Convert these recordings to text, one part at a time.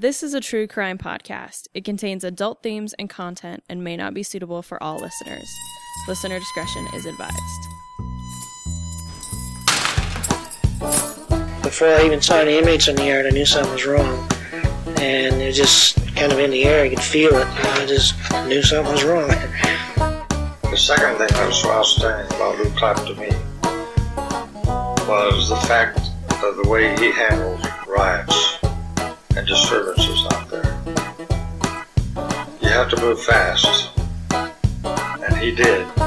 This is a true crime podcast. It contains adult themes and content and may not be suitable for all listeners. Listener discretion is advised. Before I even saw any inmates in the yard, I knew something was wrong. And it was just kind of in the air. I could feel it. I just knew something was wrong. The second thing that was so outstanding about Lou Clapp to me was the fact of the way he handled riots and disturbances out there. You have to move fast, and he did. Think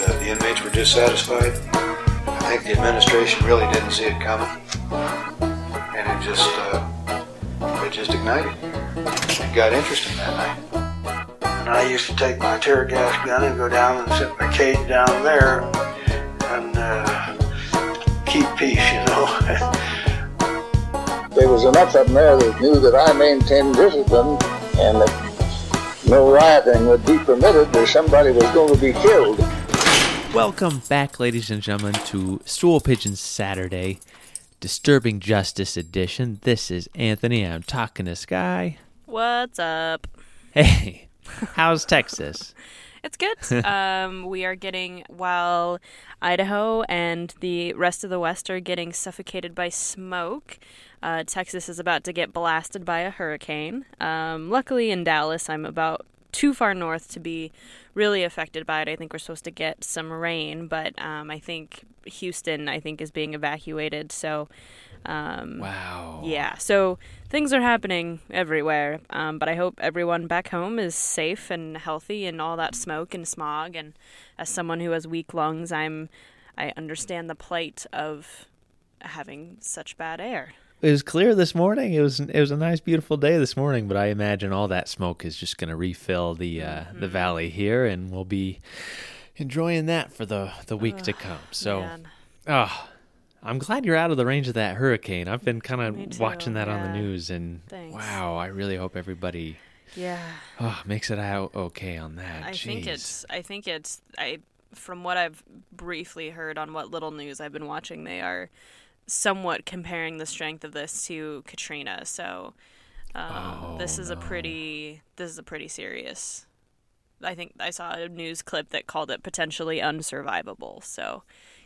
uh, the inmates were dissatisfied. I think the administration really didn't see it coming, and it just uh, it just ignited. It got interesting that night. And I used to take my tear gas gun and go down and in the cage down there and uh, keep peace, you know. there was enough of them there that knew that I maintained discipline and that no rioting would be permitted or somebody was going to be killed. Welcome back, ladies and gentlemen, to Stool Pigeon Saturday, Disturbing Justice Edition. This is Anthony. I'm talking to Sky. What's up? Hey, how's Texas? It's good. um, we are getting, while Idaho and the rest of the West are getting suffocated by smoke, uh, Texas is about to get blasted by a hurricane. Um, luckily, in Dallas, I'm about too far north to be really affected by it. I think we're supposed to get some rain, but um, I think Houston, I think, is being evacuated. So, um, Wow. yeah, so things are happening everywhere. Um, but I hope everyone back home is safe and healthy and all that smoke and smog. And as someone who has weak lungs, I'm I understand the plight of having such bad air. It was clear this morning. It was it was a nice, beautiful day this morning, but I imagine all that smoke is just going to refill the uh, the mm-hmm. valley here, and we'll be enjoying that for the the week to come. So, Man. oh, I'm glad you're out of the range of that hurricane. I've been kind of watching that on the news, and Thanks. wow, I really hope everybody Yeah. oh, makes it out okay on that. I think it's I think it's I from what I've briefly heard on what little news I've been watching, they are somewhat comparing the strength of this to Katrina. So um, this Oh, is a pretty this is a pretty serious. I think I saw a news clip that called it potentially unsurvivable. So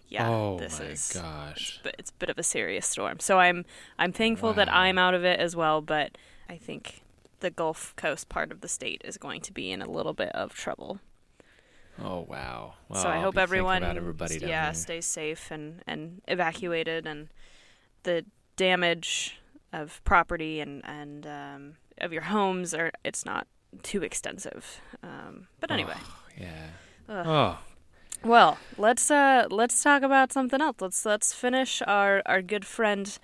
yeah, oh this my is gosh. but it's a bit of a serious storm. So I'm I'm thankful that I'm out of it as well, but I think the Gulf Coast part of the state is going to be in a little bit of trouble. Oh wow. Well, so I I'll hope everyone yeah there. stays safe and and evacuated and the damage of property and and um, of your homes are it's not too extensive. Um, but anyway, Yeah. Ugh. Oh. well let's uh let's talk about something else. Let's let's finish our our good friend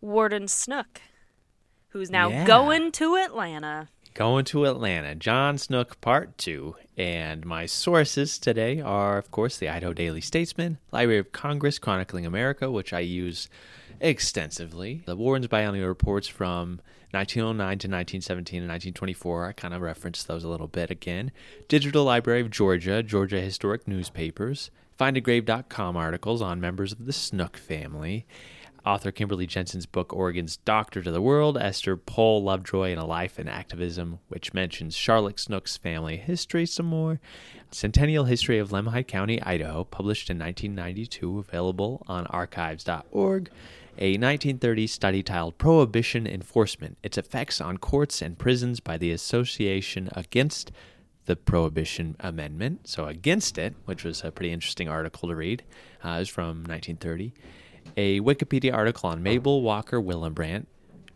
Warden Snook, who's now Yeah. going to Atlanta. Going to Atlanta, John Snook Part 2. And my sources today are, of course, the Idaho Daily Statesman, Library of Congress Chronicling America, which I use extensively, the Warden's Biennial Reports from 1909 to 1917 and 1924. I kind of referenced those a little bit again. Digital Library of Georgia, Georgia Historic Newspapers, findagrave.com articles on members of the Snook family, author Kimberly Jensen's book Oregon's Doctor to the World, Esther Pohl Lovejoy and a Life in Activism, which mentions Charlotte Snook's family history some more, Centennial History of Lemhi County, Idaho, published in 1992, available on archives.org, a 1930 study titled Prohibition Enforcement, Its Effects on Courts and Prisons by the Association Against the Prohibition Amendment, so against it, which was a pretty interesting article to read. Uh, was from 1930. A Wikipedia article on Mabel Walker Willebrandt,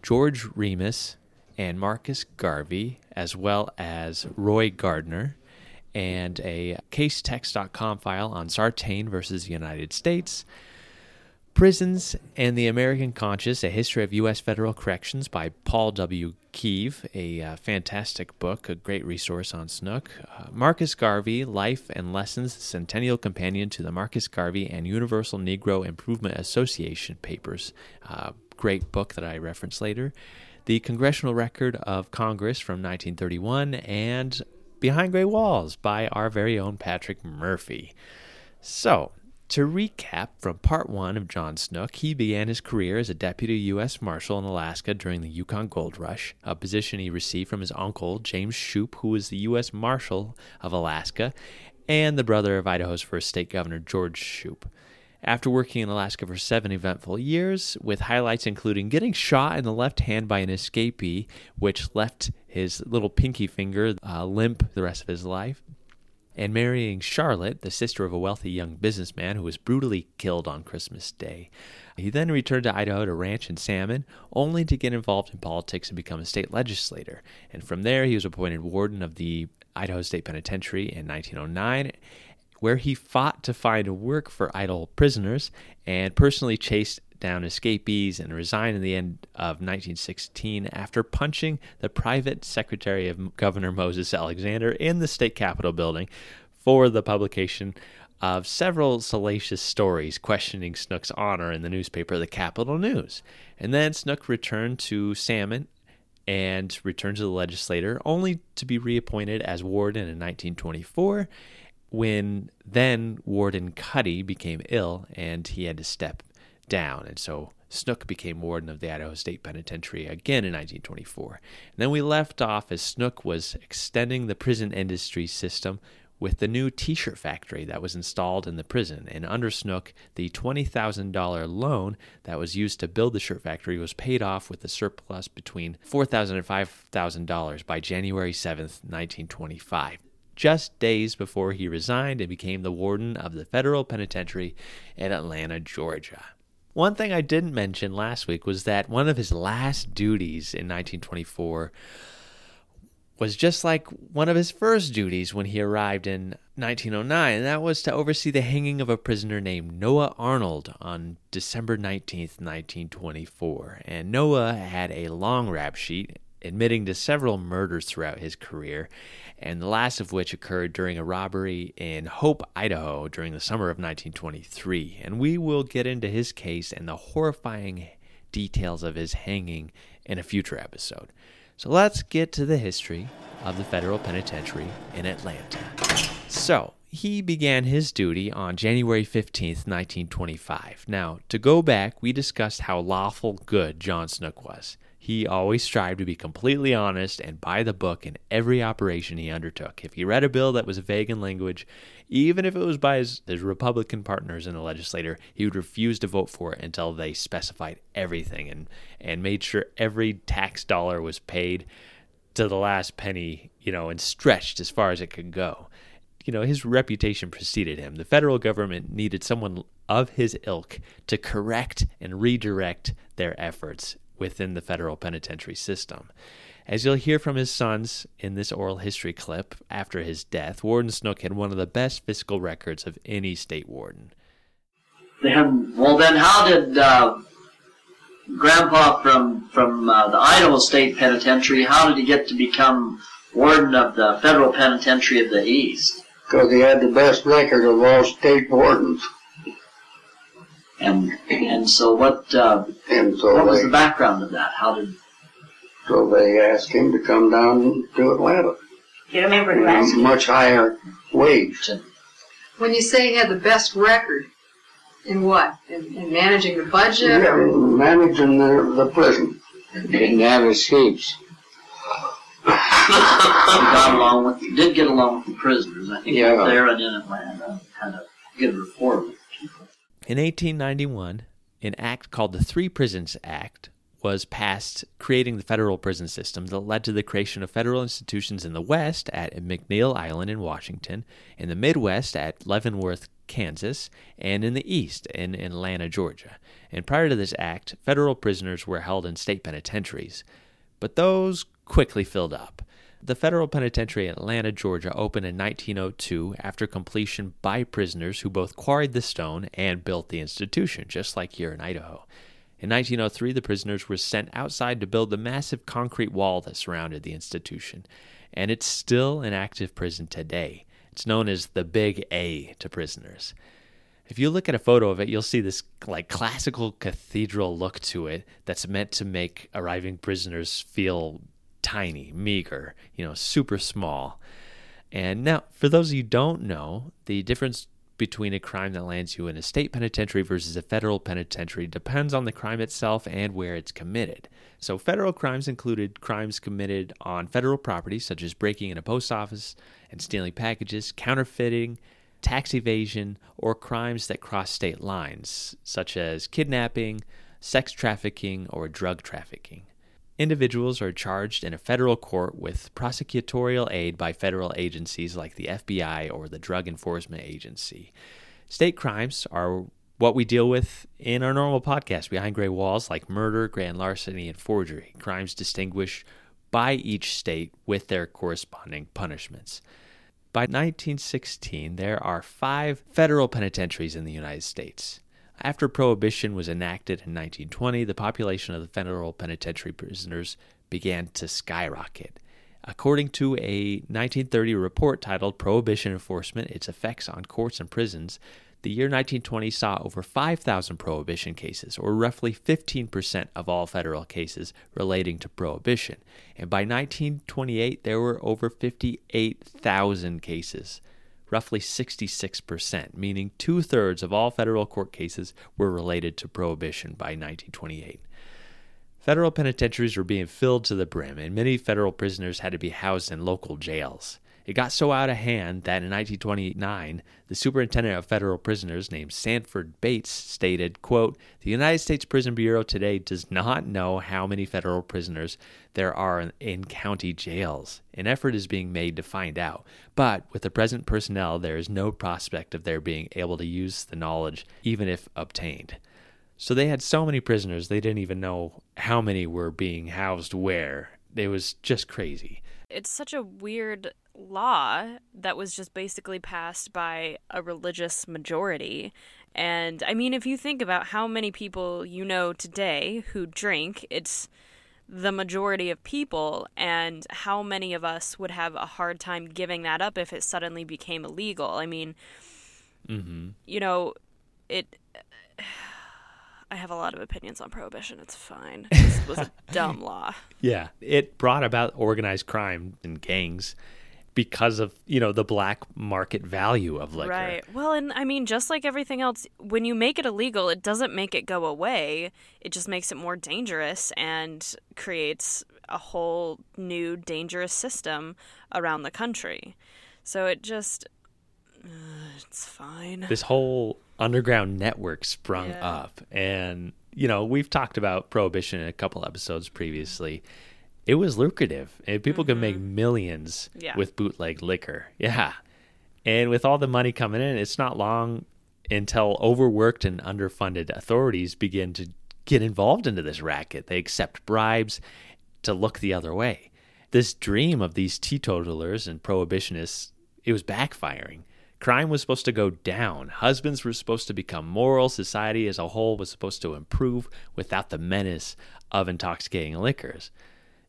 George Remus, and Marcus Garvey, as well as Roy Gardner, and a casetext.com file on Sartain versus the United States, Prisons and the American Conscience, A History of U.S. Federal Corrections by Paul W. Keve, a uh, fantastic book, a great resource on Snook. Uh, Marcus Garvey, Life and Lessons, Centennial Companion to the Marcus Garvey and Universal Negro Improvement Association papers. Uh, great book that I reference later. The Congressional Record of Congress from 1931 and Behind Gray Walls by our very own Patrick Murphy. So, To recap from part one of John Snook, he began his career as a deputy U.S. Marshal in Alaska during the Yukon Gold Rush, a position he received from his uncle, James Shoup, who was the U.S. Marshal of Alaska and the brother of Idaho's first state governor, George Shoup. After working in Alaska for seven eventful years, with highlights including getting shot in the left hand by an escapee, which left his little pinky finger uh, limp the rest of his life, and marrying Charlotte, the sister of a wealthy young businessman who was brutally killed on Christmas Day. He then returned to Idaho to ranch and Salmon, only to get involved in politics and become a state legislator. And from there, he was appointed warden of the Idaho State Penitentiary in 1909 where he fought to find work for idle prisoners and personally chased down escapees and resigned in the end of 1916 after punching the private secretary of Governor Moses Alexander in the state capitol building for the publication of several salacious stories questioning Snook's honor in the newspaper The Capital News. And then Snook returned to Salmon and returned to the legislature only to be reappointed as warden in 1924 when then Warden Cuddy became ill and he had to step down. And so Snook became warden of the Idaho State Penitentiary again in 1924. And then we left off as Snook was extending the prison industry system with the new t shirt factory that was installed in the prison. And under Snook, the $20,000 loan that was used to build the shirt factory was paid off with a surplus between $4,000 and $5,000 by January 7th, 1925 just days before he resigned and became the warden of the federal penitentiary in Atlanta, Georgia. One thing I didn't mention last week was that one of his last duties in 1924 was just like one of his first duties when he arrived in 1909, and that was to oversee the hanging of a prisoner named Noah Arnold on December 19th, 1924. And Noah had a long rap sheet admitting to several murders throughout his career, and the last of which occurred during a robbery in Hope, Idaho during the summer of 1923. And we will get into his case and the horrifying details of his hanging in a future episode. So let's get to the history of the federal penitentiary in Atlanta. So, he began his duty on January 15th, 1925. Now, to go back, we discussed how lawful good John Snook was. He always strived to be completely honest and by the book in every operation he undertook. If he read a bill that was vague in language, even if it was by his, his, Republican partners in the legislature, he would refuse to vote for it until they specified everything and, and made sure every tax dollar was paid to the last penny, you know, and stretched as far as it could go. You know, his reputation preceded him. The federal government needed someone of his ilk to correct and redirect their efforts within the federal penitentiary system. As you'll hear from his sons in this oral history clip, after his death, Warden Snook had one of the best fiscal records of any state warden. Then, well, then, how did uh, Grandpa from from uh, the Idaho State Penitentiary? How did he get to become warden of the federal penitentiary of the East? Because he had the best record of all state wardens. And and so what? Uh, and so what was they, the background of that? How did? So they asked him to come down to Atlanta. Do you remember who asked? Much higher wage. When you say he had the best record, in what? In, in managing the budget? Yeah, or? managing the, the prison. Didn't have escapes. he got along with, did get along with the prisoners. I think Yeah. there and in Atlanta had a good rapport with people. In 1891, an act called the Three Prisons Act was passed, creating the federal prison system that led to the creation of federal institutions in the West at McNeil Island in Washington, in the Midwest at Leavenworth, Kansas, and in the East in Atlanta, Georgia. And prior to this act, federal prisoners were held in state penitentiaries, but those quickly filled up. The federal penitentiary Atlanta, Georgia opened in 1902 after completion by prisoners who both quarried the stone and built the institution, just like here in Idaho. In 1903, the prisoners were sent outside to build the massive concrete wall that surrounded the institution, and it's still an active prison today. It's known as the Big A to prisoners. If you look at a photo of it, you'll see this like classical cathedral look to it that's meant to make arriving prisoners feel tiny, meager, you know, super small. And now, for those of you don't know, the difference between a crime that lands you in a state penitentiary versus a federal penitentiary depends on the crime itself and where it's committed. So, federal crimes included crimes committed on federal property, such as breaking in a post office and stealing packages, counterfeiting, tax evasion, or crimes that cross state lines, such as kidnapping, sex trafficking, or drug trafficking. Individuals are charged in a federal court with prosecutorial aid by federal agencies like the FBI or the Drug Enforcement Agency. State crimes are what we deal with in our normal podcast behind gray walls, like murder, grand larceny, and forgery, crimes distinguished by each state with their corresponding punishments. By 1916, there are five federal penitentiaries in the United States. After Prohibition was enacted in 1920, the population of the federal penitentiary prisoners began to skyrocket. According to a 1930 report titled Prohibition Enforcement Its Effects on Courts and Prisons, the year 1920 saw over 5,000 prohibition cases, or roughly 15% of all federal cases relating to prohibition. And by 1928, there were over 58,000 cases roughly 66%, meaning two thirds of all federal court cases were related to prohibition by 1928. Federal penitentiaries were being filled to the brim, and many federal prisoners had to be housed in local jails. It got so out of hand that in 1929, the superintendent of federal prisoners named Sanford Bates stated, quote, "The United States Prison Bureau today does not know how many federal prisoners there are in county jails. An effort is being made to find out, but with the present personnel, there is no prospect of their being able to use the knowledge even if obtained." So they had so many prisoners, they didn't even know how many were being housed where. It was just crazy. It's such a weird law that was just basically passed by a religious majority. And I mean, if you think about how many people you know today who drink, it's the majority of people, and how many of us would have a hard time giving that up if it suddenly became illegal. I mean, mm-hmm. you know, it. I have a lot of opinions on prohibition. It's fine. It was a dumb law. Yeah, it brought about organized crime and gangs because of you know the black market value of liquor. Right. Well, and I mean, just like everything else, when you make it illegal, it doesn't make it go away. It just makes it more dangerous and creates a whole new dangerous system around the country. So it just uh, it's fine. This whole underground network sprung yeah. up and you know, we've talked about prohibition in a couple episodes previously it was lucrative and people mm-hmm. could make mm-hmm. millions yeah. with bootleg liquor. Yeah. And with all the money coming in, it's not long until overworked and underfunded authorities begin to get involved into this racket. They accept bribes to look the other way. This dream of these teetotalers and prohibitionists, it was backfiring. Crime was supposed to go down. Husbands were supposed to become moral. Society as a whole was supposed to improve without the menace of intoxicating liquors.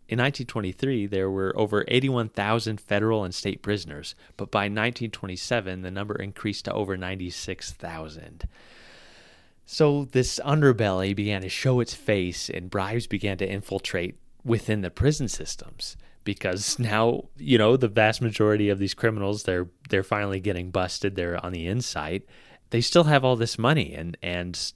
In 1923, there were over 81,000 federal and state prisoners, but by 1927, the number increased to over 96,000. So this underbelly began to show its face, and bribes began to infiltrate within the prison systems because now you know the vast majority of these criminals they're they're finally getting busted they're on the inside they still have all this money and and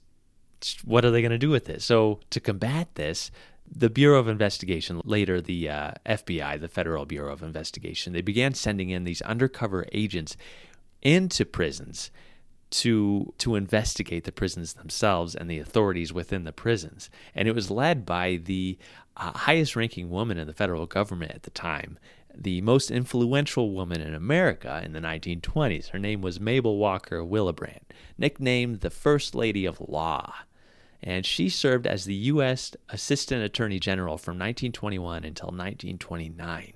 what are they going to do with it so to combat this the Bureau of Investigation, later the uh, FBI, the Federal Bureau of Investigation, they began sending in these undercover agents into prisons to to investigate the prisons themselves and the authorities within the prisons. And it was led by the uh, highest ranking woman in the federal government at the time, the most influential woman in America in the 1920s. Her name was Mabel Walker Willebrandt, nicknamed the First Lady of Law and she served as the U.S. Assistant Attorney General from 1921 until 1929.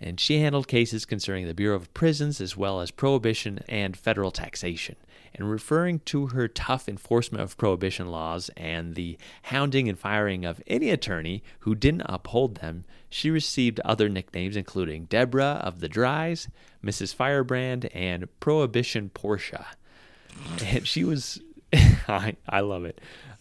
And she handled cases concerning the Bureau of Prisons as well as prohibition and federal taxation. And referring to her tough enforcement of prohibition laws and the hounding and firing of any attorney who didn't uphold them, she received other nicknames including Deborah of the Dries, Mrs. Firebrand, and Prohibition Portia. And she was I, I love it.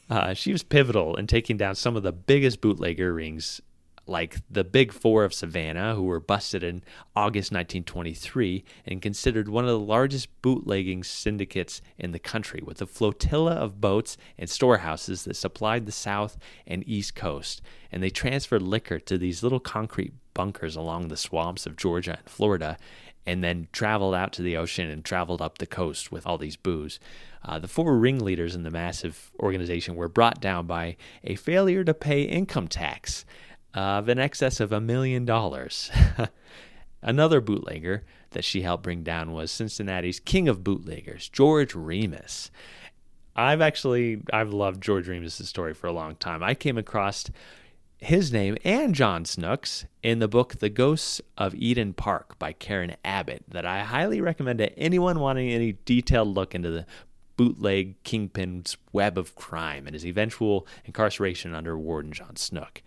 Uh, she was pivotal in taking down some of the biggest bootlegger rings like the Big Four of Savannah, who were busted in August 1923 and considered one of the largest bootlegging syndicates in the country, with a flotilla of boats and storehouses that supplied the South and East Coast. And they transferred liquor to these little concrete bunkers along the swamps of Georgia and Florida, and then traveled out to the ocean and traveled up the coast with all these booze. Uh, the four ringleaders in the massive organization were brought down by a failure to pay income tax of in excess of a million dollars. Another bootlegger that she helped bring down was Cincinnati's king of bootleggers, George Remus. I've actually I've loved George Remus's story for a long time. I came across his name and John Snook's in the book The Ghosts of Eden Park by Karen Abbott that I highly recommend to anyone wanting any detailed look into the bootleg kingpin's web of crime and his eventual incarceration under Warden John Snook.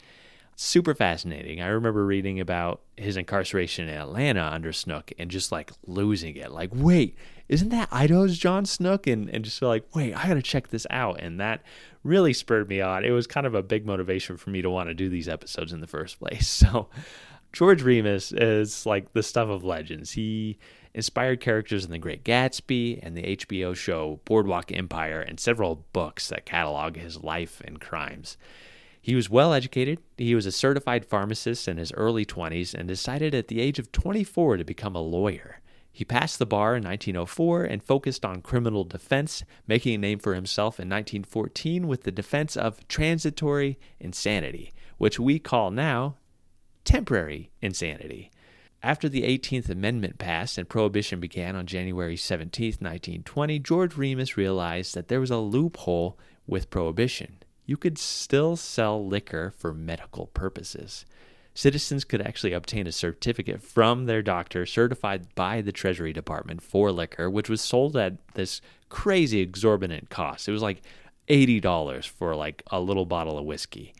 Super fascinating. I remember reading about his incarceration in Atlanta under Snook and just like losing it. Like, wait, isn't that Idaho's John Snook? And, and just like, wait, I got to check this out. And that really spurred me on. It was kind of a big motivation for me to want to do these episodes in the first place. So, George Remus is like the stuff of legends. He inspired characters in The Great Gatsby and the HBO show Boardwalk Empire and several books that catalog his life and crimes. He was well educated. He was a certified pharmacist in his early 20s and decided at the age of 24 to become a lawyer. He passed the bar in 1904 and focused on criminal defense, making a name for himself in 1914 with the defense of transitory insanity, which we call now temporary insanity. After the 18th Amendment passed and Prohibition began on January 17, 1920, George Remus realized that there was a loophole with Prohibition. You could still sell liquor for medical purposes. Citizens could actually obtain a certificate from their doctor certified by the Treasury Department for liquor, which was sold at this crazy exorbitant cost. It was like $80 for like a little bottle of whiskey.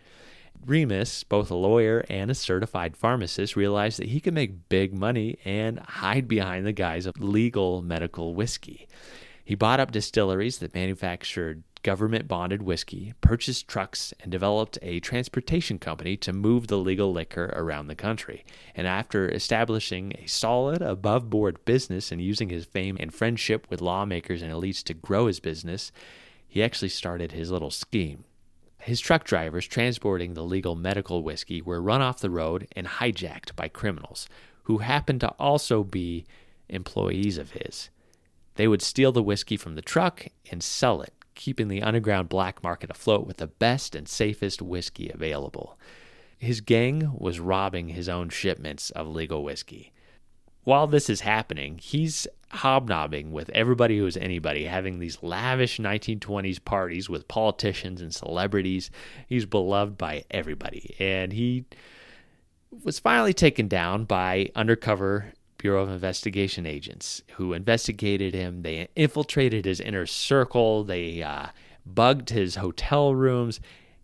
Remus, both a lawyer and a certified pharmacist, realized that he could make big money and hide behind the guise of legal medical whiskey. He bought up distilleries that manufactured government bonded whiskey, purchased trucks, and developed a transportation company to move the legal liquor around the country. And after establishing a solid, above board business and using his fame and friendship with lawmakers and elites to grow his business, he actually started his little scheme. His truck drivers transporting the legal medical whiskey were run off the road and hijacked by criminals who happened to also be employees of his. They would steal the whiskey from the truck and sell it, keeping the underground black market afloat with the best and safest whiskey available. His gang was robbing his own shipments of legal whiskey while this is happening, he's hobnobbing with everybody who's anybody, having these lavish 1920s parties with politicians and celebrities. He's beloved by everybody. And he was finally taken down by undercover Bureau of Investigation agents who investigated him. They infiltrated his inner circle, they uh, bugged his hotel rooms,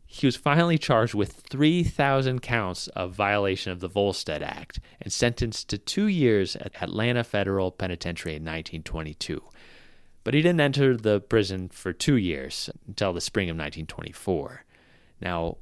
he was finally charged with 3,000 counts of violation of the Volstead Act and sentenced to two years at Atlanta Federal Penitentiary in 1922. But he didn't enter the prison for two years until the spring of 1924. Now,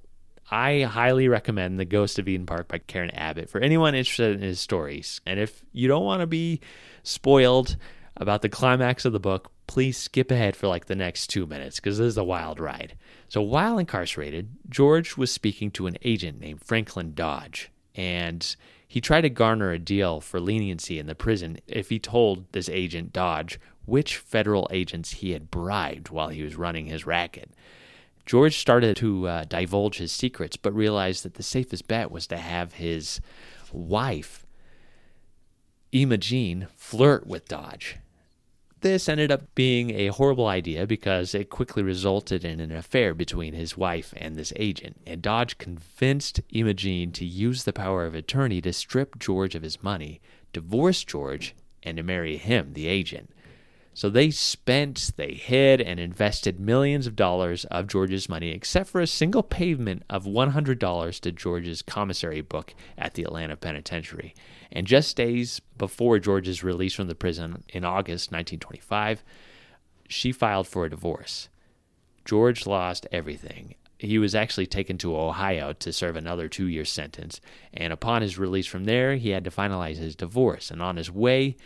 I highly recommend The Ghost of Eden Park by Karen Abbott for anyone interested in his stories. And if you don't want to be spoiled about the climax of the book, please skip ahead for like the next two minutes because this is a wild ride. So while incarcerated, George was speaking to an agent named Franklin Dodge, and he tried to garner a deal for leniency in the prison if he told this agent Dodge which federal agents he had bribed while he was running his racket. George started to uh, divulge his secrets, but realized that the safest bet was to have his wife, Imogene, flirt with Dodge. This ended up being a horrible idea because it quickly resulted in an affair between his wife and this agent, and Dodge convinced Imogene to use the power of attorney to strip George of his money, divorce George, and to marry him, the agent. So they spent, they hid, and invested millions of dollars of George's money, except for a single payment of $100 to George's commissary book at the Atlanta Penitentiary. And just days before George's release from the prison in August 1925, she filed for a divorce. George lost everything he was actually taken to Ohio to serve another two year sentence. And upon his release from there, he had to finalize his divorce. And on his way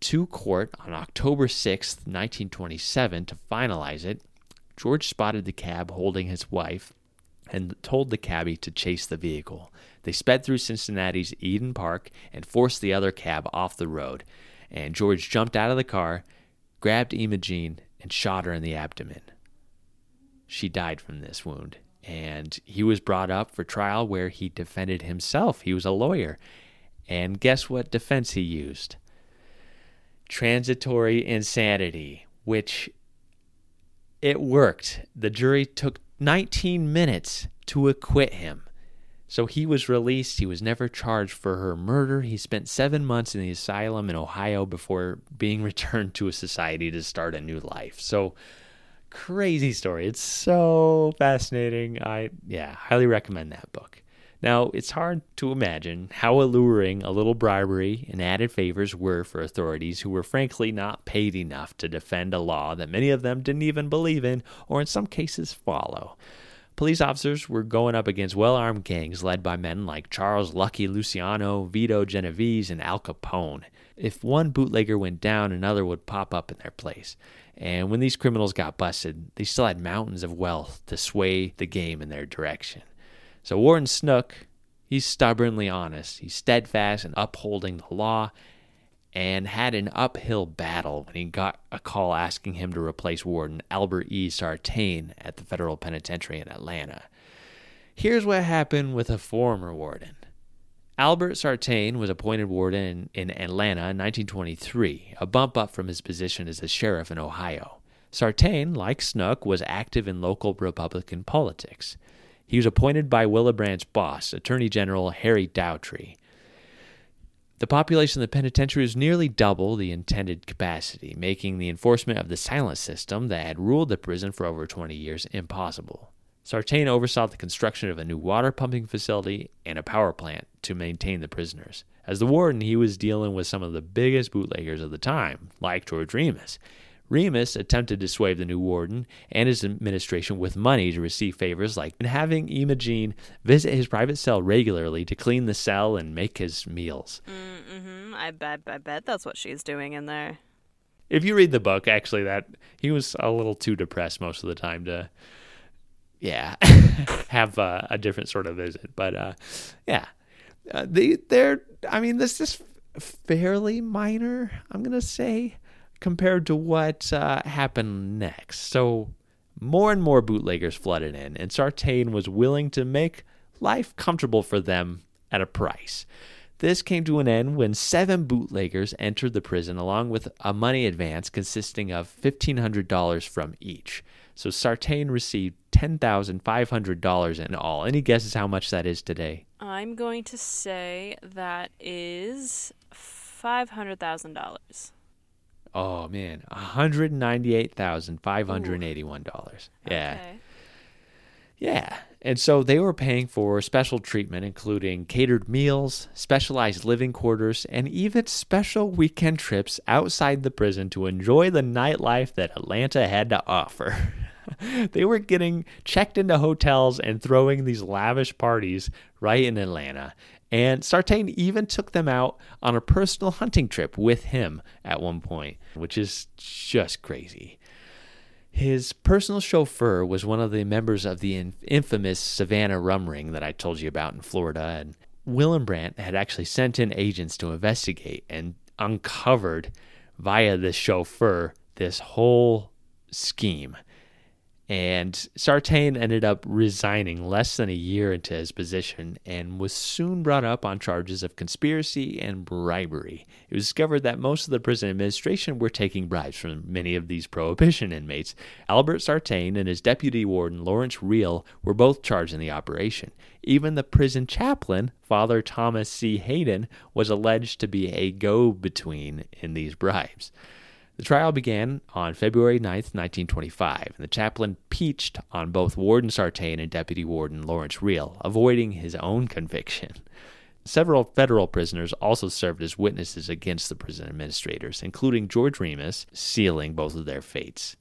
to court on October 6th, 1927, to finalize it, George spotted the cab holding his wife and told the cabbie to chase the vehicle. They sped through Cincinnati's Eden Park and forced the other cab off the road. And George jumped out of the car, grabbed Imogene, and shot her in the abdomen. She died from this wound. And he was brought up for trial where he defended himself. He was a lawyer. And guess what defense he used? Transitory insanity, which it worked. The jury took 19 minutes to acquit him. So he was released. He was never charged for her murder. He spent seven months in the asylum in Ohio before being returned to a society to start a new life. So crazy story. It's so fascinating. I yeah, highly recommend that book. Now, it's hard to imagine how alluring a little bribery and added favors were for authorities who were frankly not paid enough to defend a law that many of them didn't even believe in or in some cases follow. Police officers were going up against well armed gangs led by men like Charles Lucky Luciano, Vito Genovese, and Al Capone. If one bootlegger went down, another would pop up in their place. And when these criminals got busted, they still had mountains of wealth to sway the game in their direction. So Warden Snook, he's stubbornly honest. He's steadfast in upholding the law and had an uphill battle when he got a call asking him to replace Warden Albert E. Sartain at the federal penitentiary in Atlanta. Here's what happened with a former warden. Albert Sartain was appointed warden in, in Atlanta in 1923, a bump up from his position as a sheriff in Ohio. Sartain, like Snook, was active in local Republican politics. He was appointed by Willebrandt's boss, Attorney General Harry Daugherty. The population of the penitentiary was nearly double the intended capacity, making the enforcement of the silence system that had ruled the prison for over 20 years impossible. Sartain oversaw the construction of a new water pumping facility and a power plant to maintain the prisoners. As the warden, he was dealing with some of the biggest bootleggers of the time, like George Remus. Remus attempted to sway the new warden and his administration with money to receive favors like having Imogene visit his private cell regularly to clean the cell and make his meals. Mm-hmm. I bet, I bet that's what she's doing in there. If you read the book, actually, that he was a little too depressed most of the time to yeah, have uh, a different sort of visit. But uh, yeah, uh, they they're. I mean, this is fairly minor. I'm gonna say compared to what uh, happened next. So more and more bootleggers flooded in, and Sartain was willing to make life comfortable for them at a price. This came to an end when seven bootleggers entered the prison along with a money advance consisting of $1,500 from each. So Sartain received $10,500 in all. Any guesses how much that is today? I'm going to say that is $500,000. Oh man, $198,581. Yeah. Okay. Yeah. And so they were paying for special treatment, including catered meals, specialized living quarters, and even special weekend trips outside the prison to enjoy the nightlife that Atlanta had to offer. they were getting checked into hotels and throwing these lavish parties right in Atlanta. And Sartain even took them out on a personal hunting trip with him at one point, which is just crazy. His personal chauffeur was one of the members of the infamous Savannah Rum Ring that I told you about in Florida. And Brandt had actually sent in agents to investigate and uncovered via this chauffeur this whole scheme. And Sartain ended up resigning less than a year into his position and was soon brought up on charges of conspiracy and bribery. It was discovered that most of the prison administration were taking bribes from many of these prohibition inmates. Albert Sartain and his deputy warden, Lawrence Reel, were both charged in the operation. Even the prison chaplain, Father Thomas C. Hayden, was alleged to be a go between in these bribes. The trial began on February 9, 1925, and the chaplain peached on both Warden Sartain and Deputy Warden Lawrence Reel, avoiding his own conviction. Several federal prisoners also served as witnesses against the prison administrators, including George Remus, sealing both of their fates.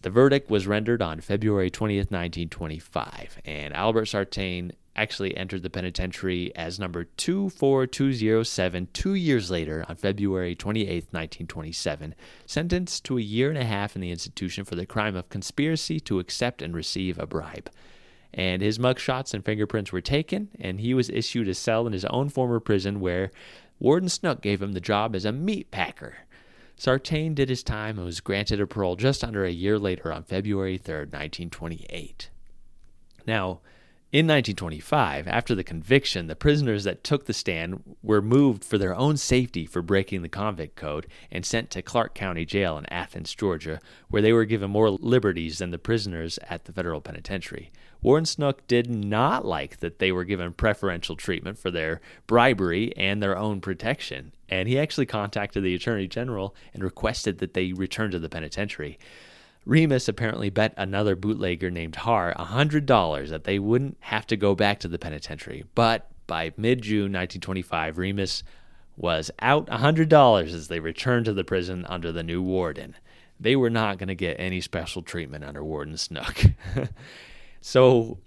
The verdict was rendered on February 20th, 1925, and Albert Sartain actually entered the penitentiary as number 24207 two years later on February 28, 1927, sentenced to a year and a half in the institution for the crime of conspiracy to accept and receive a bribe. And his mugshots and fingerprints were taken, and he was issued a cell in his own former prison where Warden Snook gave him the job as a meat packer. Sartain did his time and was granted a parole just under a year later on February 3, 1928. Now, in 1925, after the conviction, the prisoners that took the stand were moved for their own safety for breaking the convict code and sent to Clarke County Jail in Athens, Georgia, where they were given more liberties than the prisoners at the federal penitentiary. Warden Snook did not like that they were given preferential treatment for their bribery and their own protection, and he actually contacted the Attorney General and requested that they return to the penitentiary. Remus apparently bet another bootlegger named Har $100 that they wouldn't have to go back to the penitentiary. But by mid June 1925, Remus was out $100 as they returned to the prison under the new warden. They were not going to get any special treatment under Warden Snook. so,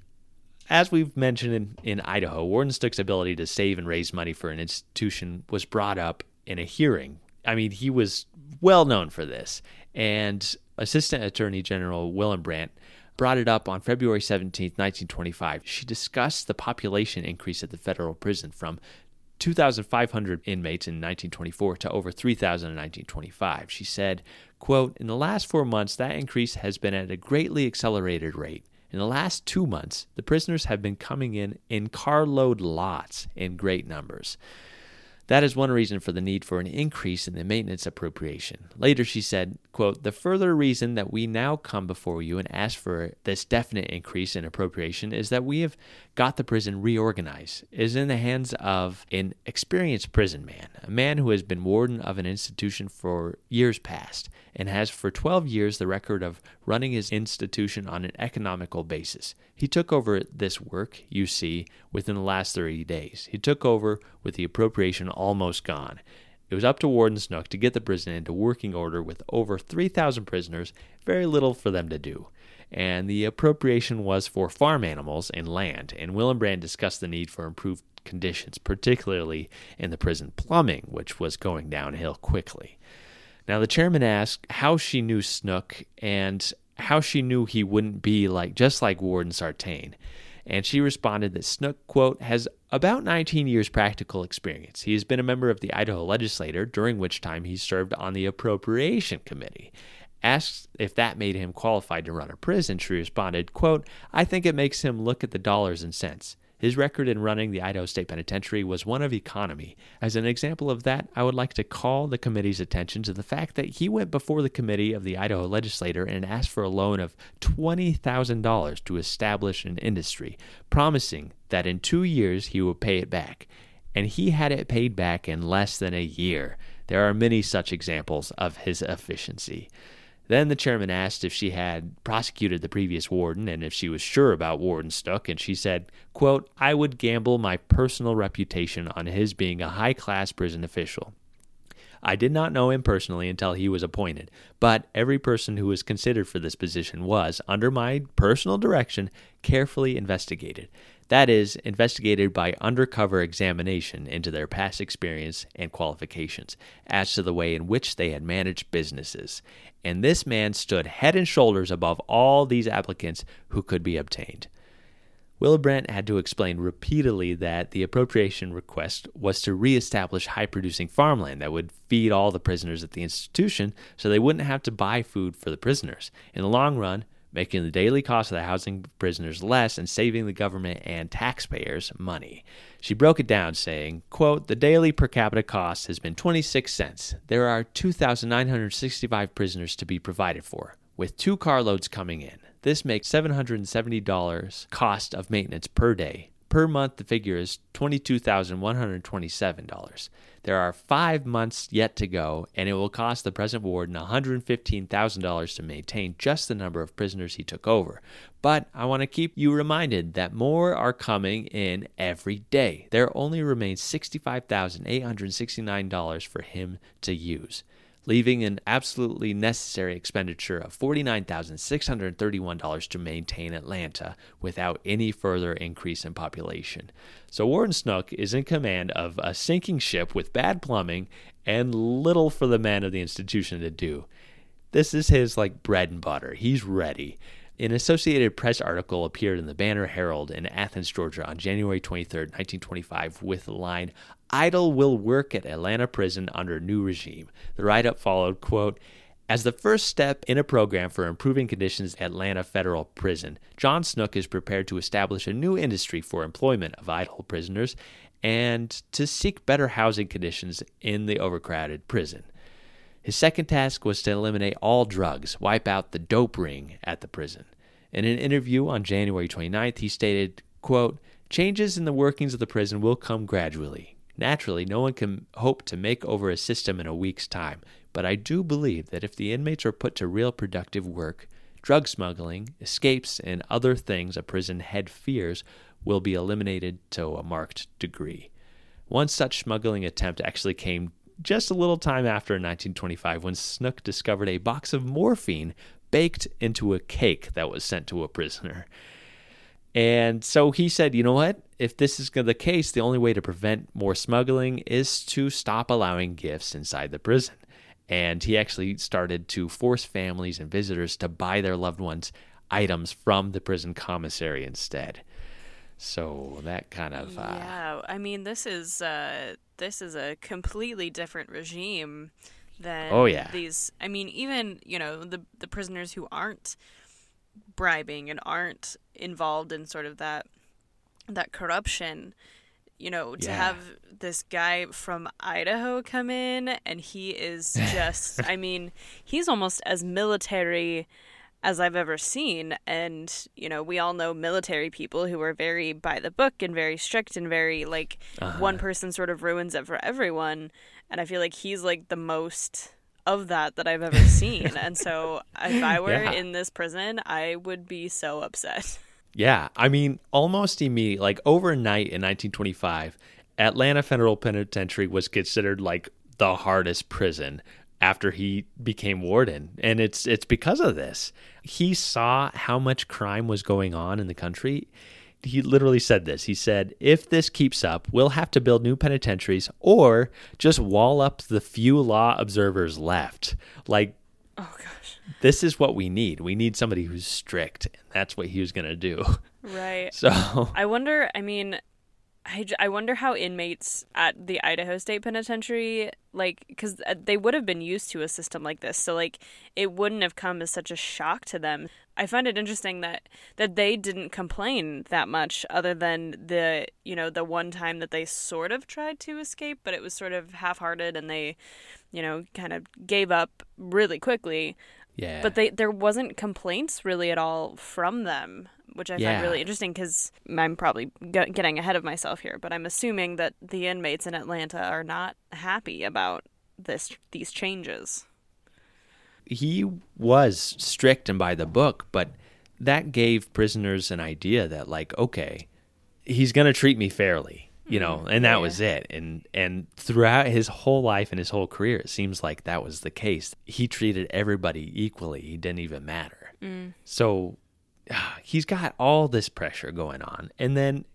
as we've mentioned in, in Idaho, Warden Snook's ability to save and raise money for an institution was brought up in a hearing. I mean, he was well known for this. And Assistant Attorney General Brandt brought it up on February 17, 1925. She discussed the population increase at the federal prison from 2,500 inmates in 1924 to over 3,000 in 1925. She said, quote, In the last four months, that increase has been at a greatly accelerated rate. In the last two months, the prisoners have been coming in in carload lots in great numbers. That is one reason for the need for an increase in the maintenance appropriation. Later she said, quote, The further reason that we now come before you and ask for this definite increase in appropriation is that we have got the prison reorganized. It is in the hands of an experienced prison man, a man who has been warden of an institution for years past and has for 12 years the record of running his institution on an economical basis. He took over this work, you see, within the last 30 days. He took over with the appropriation almost gone. It was up to Warden Snook to get the prison into working order with over 3,000 prisoners, very little for them to do. And the appropriation was for farm animals and land, and Brandt discussed the need for improved conditions, particularly in the prison plumbing, which was going downhill quickly. Now, the chairman asked how she knew Snook and how she knew he wouldn't be like just like Warden Sartain. And she responded that Snook, quote, has about 19 years practical experience. He has been a member of the Idaho legislature, during which time he served on the Appropriation Committee. Asked if that made him qualified to run a prison, she responded, quote, I think it makes him look at the dollars and cents. His record in running the Idaho State Penitentiary was one of economy. As an example of that, I would like to call the committee's attention to the fact that he went before the committee of the Idaho legislature and asked for a loan of $20,000 to establish an industry, promising that in two years he would pay it back. And he had it paid back in less than a year. There are many such examples of his efficiency. Then the chairman asked if she had prosecuted the previous warden and if she was sure about Warden Snook, and she said, quote, I would gamble my personal reputation on his being a high class prison official. I did not know him personally until he was appointed, but every person who was considered for this position was, under my personal direction, carefully investigated. That is, investigated by undercover examination into their past experience and qualifications as to the way in which they had managed businesses. And this man stood head and shoulders above all these applicants who could be obtained. Brandt had to explain repeatedly that the appropriation request was to reestablish high producing farmland that would feed all the prisoners at the institution so they wouldn't have to buy food for the prisoners. In the long run, making the daily cost of the housing prisoners less and saving the government and taxpayers money. She broke it down saying, quote, "The daily per capita cost has been 26 cents. There are 2,965 prisoners to be provided for, with two carloads coming in. This makes $770 cost of maintenance per day. Per month, the figure is $22,127. There are five months yet to go, and it will cost the present warden $115,000 to maintain just the number of prisoners he took over. But I want to keep you reminded that more are coming in every day. There only remains $65,869 for him to use. Leaving an absolutely necessary expenditure of $49,631 to maintain Atlanta without any further increase in population. So Warden Snook is in command of a sinking ship with bad plumbing and little for the men of the institution to do. This is his like bread and butter. He's ready. An Associated Press article appeared in the Banner Herald in Athens, Georgia on January 23, 1925, with the line, Idle will work at Atlanta prison under new regime. The write up followed, quote, as the first step in a program for improving conditions at Atlanta Federal Prison, John Snook is prepared to establish a new industry for employment of idle prisoners and to seek better housing conditions in the overcrowded prison. His second task was to eliminate all drugs, wipe out the dope ring at the prison. In an interview on January 29th, he stated, quote, Changes in the workings of the prison will come gradually. Naturally, no one can hope to make over a system in a week's time, but I do believe that if the inmates are put to real productive work, drug smuggling, escapes, and other things a prison head fears will be eliminated to a marked degree. One such smuggling attempt actually came just a little time after 1925 when Snook discovered a box of morphine baked into a cake that was sent to a prisoner. And so he said, you know what? If this is the case, the only way to prevent more smuggling is to stop allowing gifts inside the prison. And he actually started to force families and visitors to buy their loved ones items from the prison commissary instead. So that kind of uh, yeah. I mean, this is uh, this is a completely different regime than Oh, yeah. these. I mean, even you know the the prisoners who aren't bribing and aren't involved in sort of that that corruption. You know, to Yeah. have this guy from Idaho come in and he is just, I mean, he's almost as military as I've ever seen. And, you know, we all know military people who are very by the book and very strict and very like uh-huh. one person sort of ruins it for everyone. And I feel like he's like the most of that that I've ever seen. and so if I were Yeah. in this prison, I would be so upset. Yeah, I mean, almost immediately, like overnight in 1925, Atlanta Federal Penitentiary was considered like the hardest prison after he became warden, and it's it's because of this. He saw how much crime was going on in the country. He literally said this. He said, "If this keeps up, we'll have to build new penitentiaries or just wall up the few law observers left." Like Oh gosh. this is what we need. We need somebody who's strict, and that's what he was going to do. Right. So, I wonder, I mean, I, I wonder how inmates at the Idaho State Penitentiary, like, because uh, they would have been used to a system like this. So, like, it wouldn't have come as such a shock to them. I find it interesting that, that they didn't complain that much other than the, you know, the one time that they sort of tried to escape, but it was sort of half hearted and they, you know, kind of gave up really quickly. yeah. But they there wasn't complaints really at all from them, which I Yeah. find really interesting because I'm probably g- getting ahead of myself here, but I'm assuming that the inmates in Atlanta are not happy about this these changes. he was strict and by the book, but that gave prisoners an idea that like, okay, he's going to treat me fairly, you know, and that Yeah. was it. And and throughout his whole life and his whole career, it seems like that was the case. He treated everybody equally. He didn't even matter. So ah, Ah, he's got all this pressure going on. And then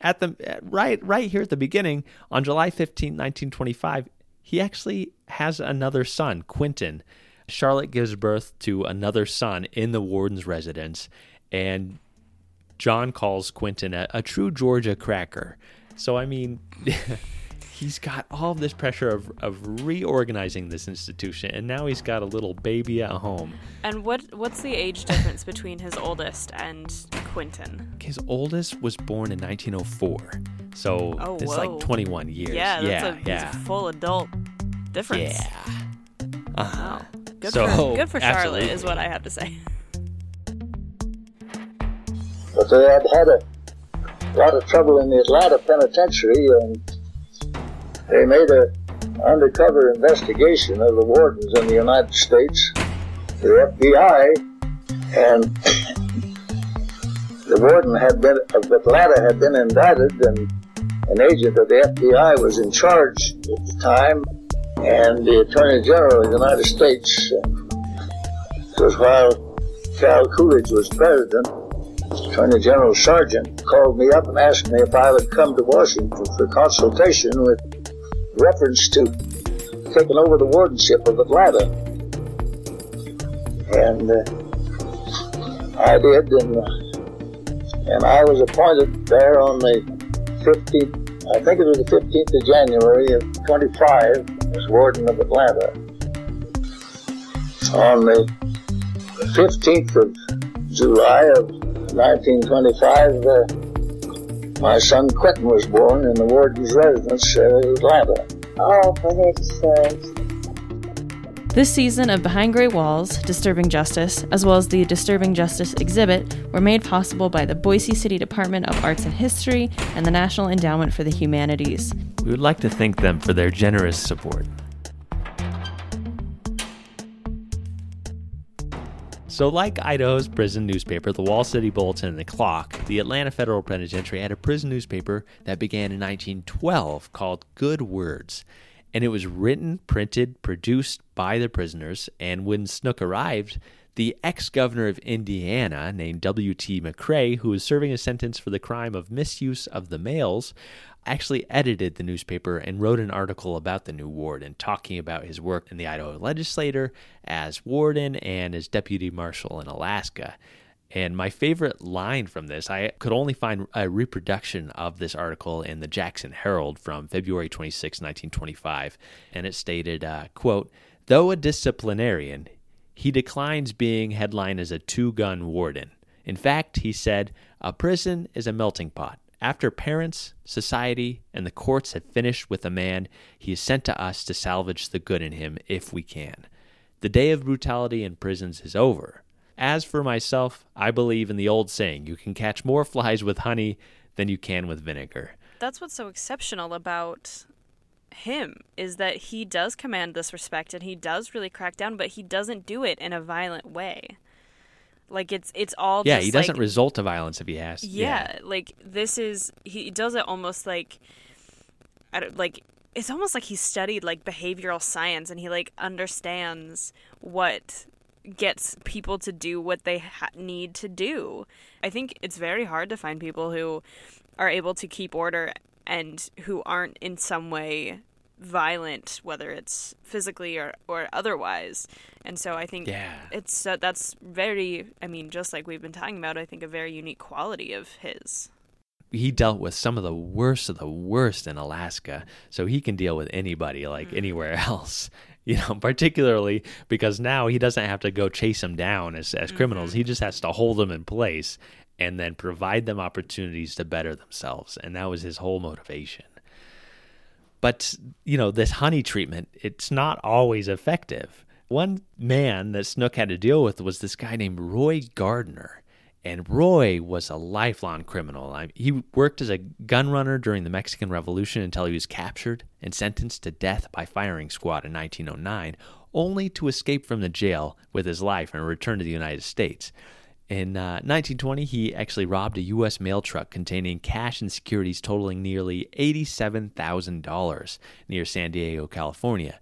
at the right right here at the beginning on July 15, 1925, he actually has another son, Quentin. Charlotte gives birth to another son in the warden's residence and John calls Quentin a, a true Georgia cracker. So I mean he's got all this pressure of, of reorganizing this institution and now he's got a little baby at home. And what what's the age difference between his oldest and Quentin? His oldest was born in 1904. So Oh, it's whoa. like 21 years. Yeah, that's yeah, a, that's yeah. a full adult difference. Yeah. Uh-huh. Wow. Good So, for good for Charlotte absolutely. is what I have to say. But they had had a lot of trouble in the Atlanta penitentiary, and they made an undercover investigation of the wardens in the United States, the FBI, and the warden had been of Atlanta had been indicted, and an agent of the FBI was in charge at the time. And the Attorney General of the United States, was while Cal Coolidge was president, Attorney General Sargent called me up and asked me if I would come to Washington for consultation with reference to taking over the wardenship of Atlanta. And uh, I did, and, uh, and I was appointed there on the 15th, I think it was the 15th of January of 25 as warden of Atlanta. On the 15th of July of 1925, uh, my son Quentin was born in the warden's residence uh, in Atlanta. Oh, for his sakes. This season of Behind Grey Walls, Disturbing Justice, as well as the Disturbing Justice exhibit, were made possible by the Boise City Department of Arts and History and the National Endowment for the Humanities. We would like to thank them for their generous support. So, like Idaho's prison newspaper, the Wall City Bulletin and the Clock, the Atlanta Federal Penitentiary had a prison newspaper that began in 1912 called Good Words. And it was written, printed, produced by the prisoners. And when Snook arrived, the ex governor of Indiana, named W.T. McCray, who was serving a sentence for the crime of misuse of the mails, actually edited the newspaper and wrote an article about the new warden, talking about his work in the Idaho legislature as warden and as deputy marshal in Alaska. And my favorite line from this, I could only find a reproduction of this article in the Jackson Herald from February 26, 1925. And it stated, uh, quote, Though a disciplinarian, he declines being headlined as a two gun warden. In fact, he said, a prison is a melting pot. After parents, society, and the courts have finished with a man, he is sent to us to salvage the good in him if we can. The day of brutality in prisons is over. As for myself, I believe in the old saying you can catch more flies with honey than you can with vinegar. That's what's so exceptional about him is that he does command this respect and he does really crack down, but he doesn't do it in a violent way. Like it's it's all yeah. He doesn't like, resort to violence if he has. yeah, like this is he does it almost like I don't, like it's almost like he studied like behavioral science and he like understands what gets people to do what they ha- need to do. I think it's very hard to find people who are able to keep order and who aren't in some way violent whether it's physically or, or otherwise and so i think Yeah. it's uh, that's very i mean just like we've been talking about i think a very unique quality of his he dealt with some of the worst of the worst in Alaska, so he can deal with anybody like anywhere else. You know, particularly because now he doesn't have to go chase them down as as criminals. He just has to hold them in place and then provide them opportunities to better themselves, and that was his whole motivation. But, you know, this honey treatment, it's not always effective. One man that Snook had to deal with was this guy named Roy Gardner. And Roy was a lifelong criminal. He worked as a gun runner during the Mexican Revolution until he was captured and sentenced to death by firing squad in 1909, only to escape from the jail with his life and return to the United States. In uh, 1920, he actually robbed a U.S. mail truck containing cash and securities totaling nearly $87,000 near San Diego, California.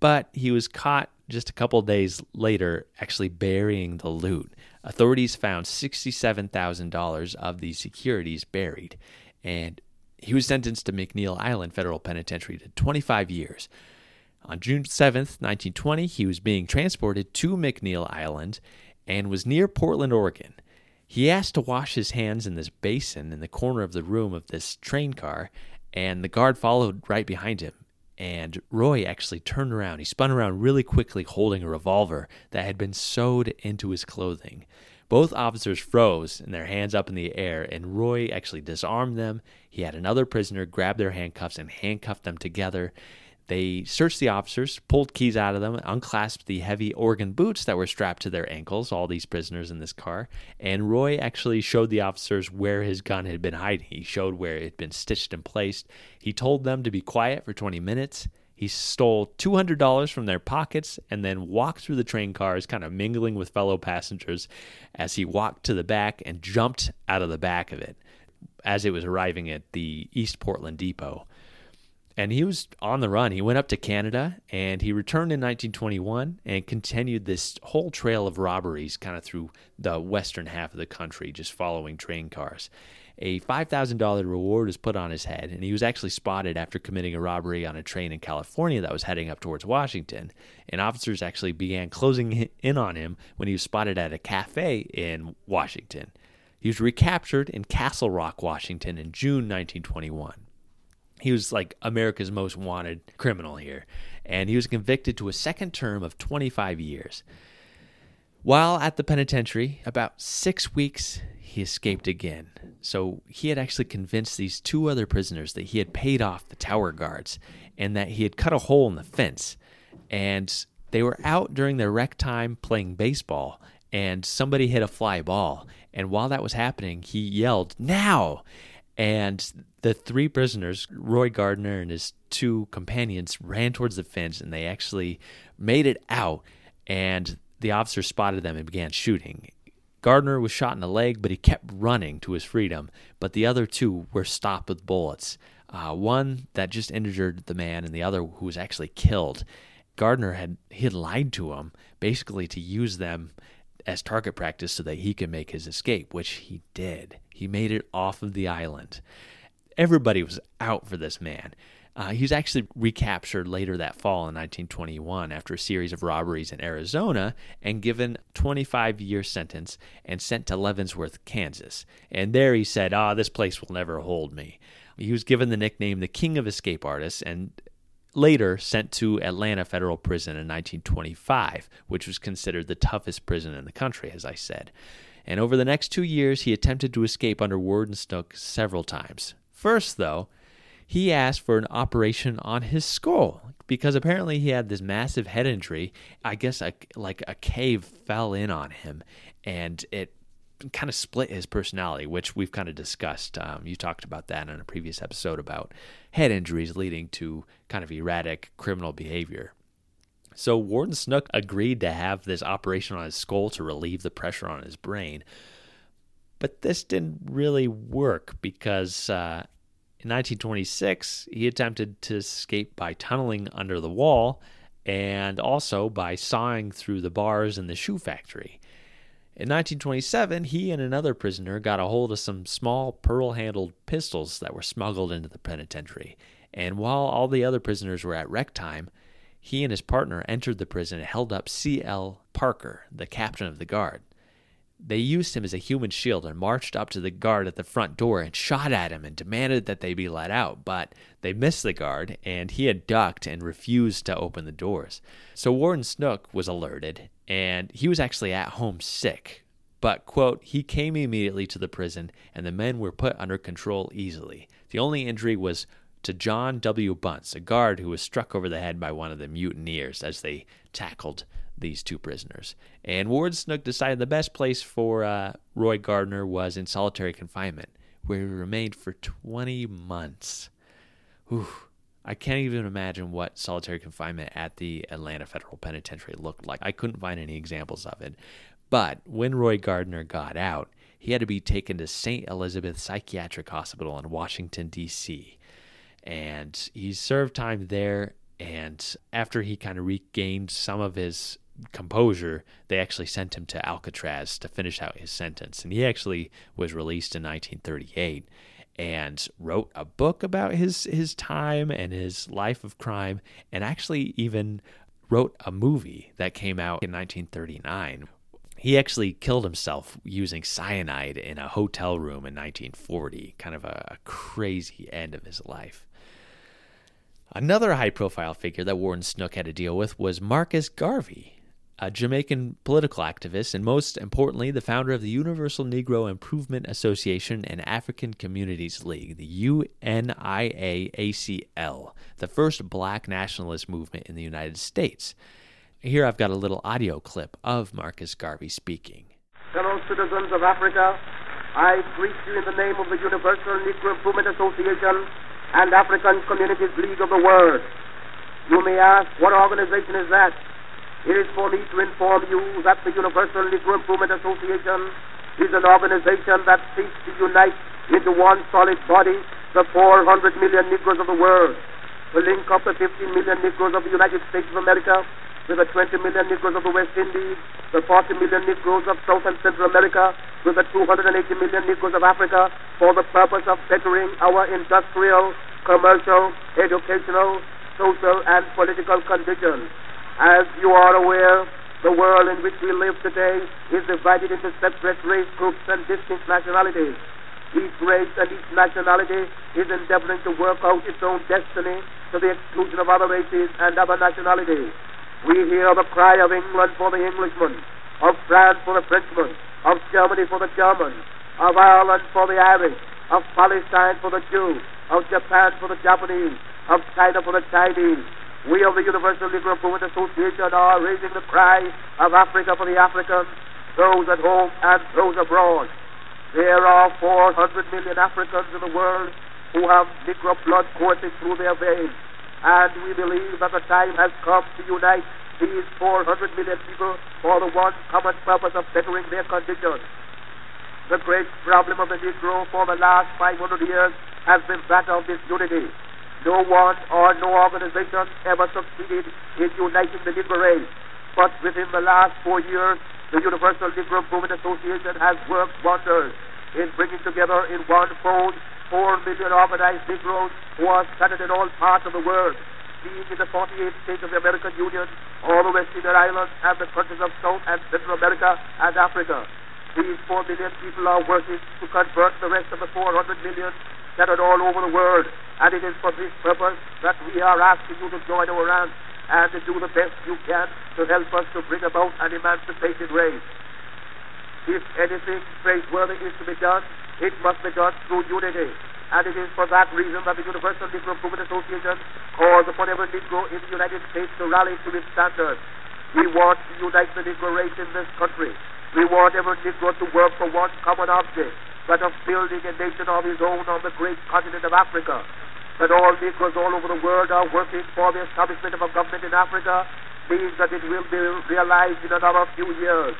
But he was caught just a couple days later actually burying the loot. Authorities found $67,000 of these securities buried, and he was sentenced to McNeil Island Federal Penitentiary to 25 years. On June 7th, 1920, he was being transported to McNeil Island and was near Portland, Oregon. He asked to wash his hands in this basin in the corner of the room of this train car, and the guard followed right behind him. And Roy actually turned around. He spun around really quickly, holding a revolver that had been sewed into his clothing. Both officers froze and their hands up in the air, and Roy actually disarmed them. He had another prisoner grab their handcuffs and handcuffed them together. They searched the officers, pulled keys out of them, unclasped the heavy Oregon boots that were strapped to their ankles, all these prisoners in this car, and Roy actually showed the officers where his gun had been hiding. He showed where it had been stitched and placed. He told them to be quiet for 20 minutes. He stole $200 from their pockets and then walked through the train cars, kind of mingling with fellow passengers as he walked to the back and jumped out of the back of it as it was arriving at the East Portland Depot. And he was on the run. He went up to Canada and he returned in 1921 and continued this whole trail of robberies kind of through the western half of the country, just following train cars. A $5,000 reward was put on his head, and he was actually spotted after committing a robbery on a train in California that was heading up towards Washington. And officers actually began closing in on him when he was spotted at a cafe in Washington. He was recaptured in Castle Rock, Washington in June 1921 he was like America's most wanted criminal here, and he was convicted to a second term of 25 years. While at the penitentiary, about six weeks, he escaped again. So he had actually convinced these two other prisoners that he had paid off the tower guards and that he had cut a hole in the fence. And they were out during their rec time playing baseball, and somebody hit a fly ball. And while that was happening, he yelled, Now! And the three prisoners, Roy Gardner and his two companions, ran towards the fence and they actually made it out. And the officer spotted them and began shooting. Gardner was shot in the leg, but he kept running to his freedom. But the other two were stopped with bullets. Uh, one that just injured the man, and the other who was actually killed. Gardner had he had lied to him, basically to use them as target practice so that he could make his escape, which he did. He made it off of the island. Everybody was out for this man. Uh, he was actually recaptured later that fall in 1921 after a series of robberies in Arizona and given 25 year sentence and sent to Leavenworth, Kansas. And there he said, "Ah, this place will never hold me." He was given the nickname the King of Escape Artists and later sent to Atlanta Federal Prison in 1925, which was considered the toughest prison in the country, as I said. And over the next two years, he attempted to escape under Warden Snook several times. First, though, he asked for an operation on his skull because apparently he had this massive head injury. I guess a, like a cave fell in on him and it kind of split his personality, which we've kind of discussed. Um, you talked about that in a previous episode about head injuries leading to kind of erratic criminal behavior. So Warden Snook agreed to have this operation on his skull to relieve the pressure on his brain. But this didn't really work because uh, in 1926 he attempted to escape by tunneling under the wall and also by sawing through the bars in the shoe factory. In 1927, he and another prisoner got a hold of some small pearl handled pistols that were smuggled into the penitentiary. And while all the other prisoners were at rec time, he and his partner entered the prison and held up C.L. Parker, the captain of the guard. They used him as a human shield and marched up to the guard at the front door and shot at him and demanded that they be let out, but they missed the guard and he had ducked and refused to open the doors. So Warden Snook was alerted and he was actually at home sick. But, quote, he came immediately to the prison and the men were put under control easily. The only injury was to John W. Bunce, a guard who was struck over the head by one of the mutineers as they tackled these two prisoners. And Ward Snook decided the best place for uh, Roy Gardner was in solitary confinement, where he remained for 20 months. Whew. I can't even imagine what solitary confinement at the Atlanta Federal Penitentiary looked like. I couldn't find any examples of it. But when Roy Gardner got out, he had to be taken to St. Elizabeth Psychiatric Hospital in Washington, D.C. And he served time there. And after he kind of regained some of his composure, they actually sent him to Alcatraz to finish out his sentence. And he actually was released in 1938 and wrote a book about his his time and his life of crime and actually even wrote a movie that came out in 1939. He actually killed himself using cyanide in a hotel room in 1940, kind of a, a crazy end of his life. Another high profile figure that Warden Snook had to deal with was Marcus Garvey, a Jamaican political activist, and most importantly, the founder of the Universal Negro Improvement Association and African Communities League, the UNIAACL, the first black nationalist movement in the United States. Here I've got a little audio clip of Marcus Garvey speaking. Fellow citizens of Africa, I greet you in the name of the Universal Negro Improvement Association and African Communities League of the World. You may ask, what organization is that? It is for me to inform you that the Universal Negro Improvement Association is an organization that seeks to unite into one solid body the 400 million Negroes of the world. to link up the 15 million Negroes of the United States of America with the 20 million Negroes of the West Indies, the 40 million Negroes of South and Central America, with the 280 million Negroes of Africa, for the purpose of bettering our industrial, commercial, educational, social, and political conditions. As you are aware, the world in which we live today is divided into separate race groups and distinct nationalities. Each race and each nationality is endeavoring to work out its own destiny to the exclusion of other races and other nationalities. We hear the cry of England for the Englishman, of France for the Frenchman, of Germany for the German, of Ireland for the Irish, of Palestine for the Jew, of Japan for the Japanese, of China for the Chinese. We of the Universal Negro Improvement Association are raising the cry of Africa for the Africans, those at home and those abroad. There are 400 million Africans in the world who have Negro blood coursing through their veins and we believe that the time has come to unite these 400 million people for the one common purpose of bettering their condition. The great problem of the Negro for the last 500 years has been that of disunity. No one or no organization ever succeeded in uniting the Negro race. But within the last four years, the Universal Negro Improvement Association has worked wonders in bringing together in one fold four million organized Negroes who are scattered in all parts of the world, being in the 48 states of the American Union, all the West Indian Islands, and the countries of South and Central America and Africa. These four million people are working to convert the rest of the 400 million scattered all over the world, and it is for this purpose that we are asking you to join our ranks and to do the best you can to help us to bring about an emancipated race. If anything praiseworthy is to be done, it must be done through unity. And it is for that reason that the Universal Negro Improvement Association calls upon every Negro in the United States to rally to its standard. We want to unite the Negro race in this country. We want every Negro to work for one common object, that of building a nation of his own on the great continent of Africa. That all Negroes all over the world are working for the establishment of a government in Africa means that it will be realized in another few years.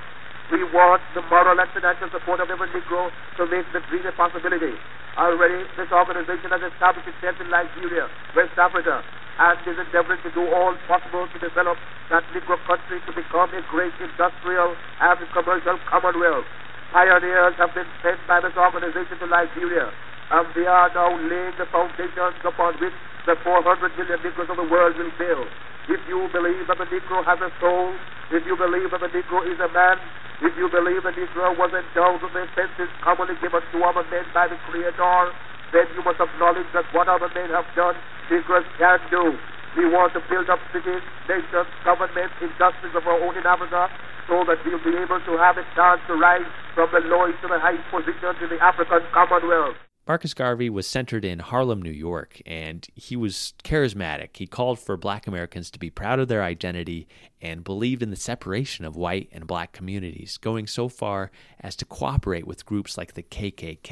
We want the moral and financial support of every Negro to make the dream a possibility. Already, this organization has established itself in Nigeria, West Africa, and is endeavoring to do all possible to develop that Negro country to become a great industrial and commercial commonwealth. Pioneers have been sent by this organization to Nigeria, and they are now laying the foundations upon which the 400 million Negroes of the world will build. If you believe that the Negro has a soul, if you believe that the Negro is a man, if you believe that Israel was endowed with the senses commonly given to other men by the Creator, then you must acknowledge that what other men have done, Negroes can do. We want to build up cities, nations, governments, industries of our own in Africa, so that we'll be able to have a chance to rise from the lowest to the highest positions in the African Commonwealth. Marcus Garvey was centered in Harlem, New York, and he was charismatic. He called for black Americans to be proud of their identity and believed in the separation of white and black communities, going so far as to cooperate with groups like the KKK,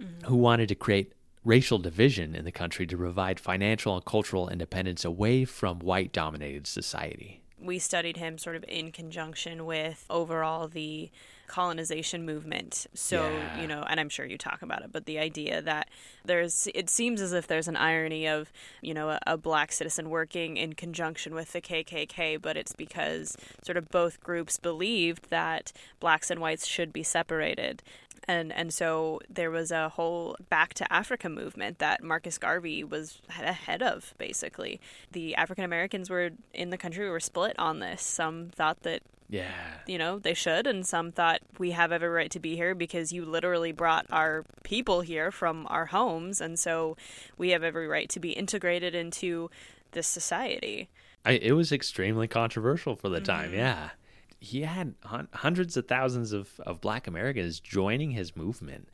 mm-hmm. who wanted to create racial division in the country to provide financial and cultural independence away from white dominated society. We studied him sort of in conjunction with overall the colonization movement. So, yeah. you know, and I'm sure you talk about it, but the idea that there's, it seems as if there's an irony of, you know, a, a black citizen working in conjunction with the KKK, but it's because sort of both groups believed that blacks and whites should be separated and and so there was a whole back to Africa movement that Marcus Garvey was ahead of basically the African Americans were in the country were split on this some thought that yeah. You know, they should. And some thought we have every right to be here because you literally brought our people here from our homes. And so we have every right to be integrated into this society. I, it was extremely controversial for the mm-hmm. time. Yeah. He had hun- hundreds of thousands of, of black Americans joining his movement.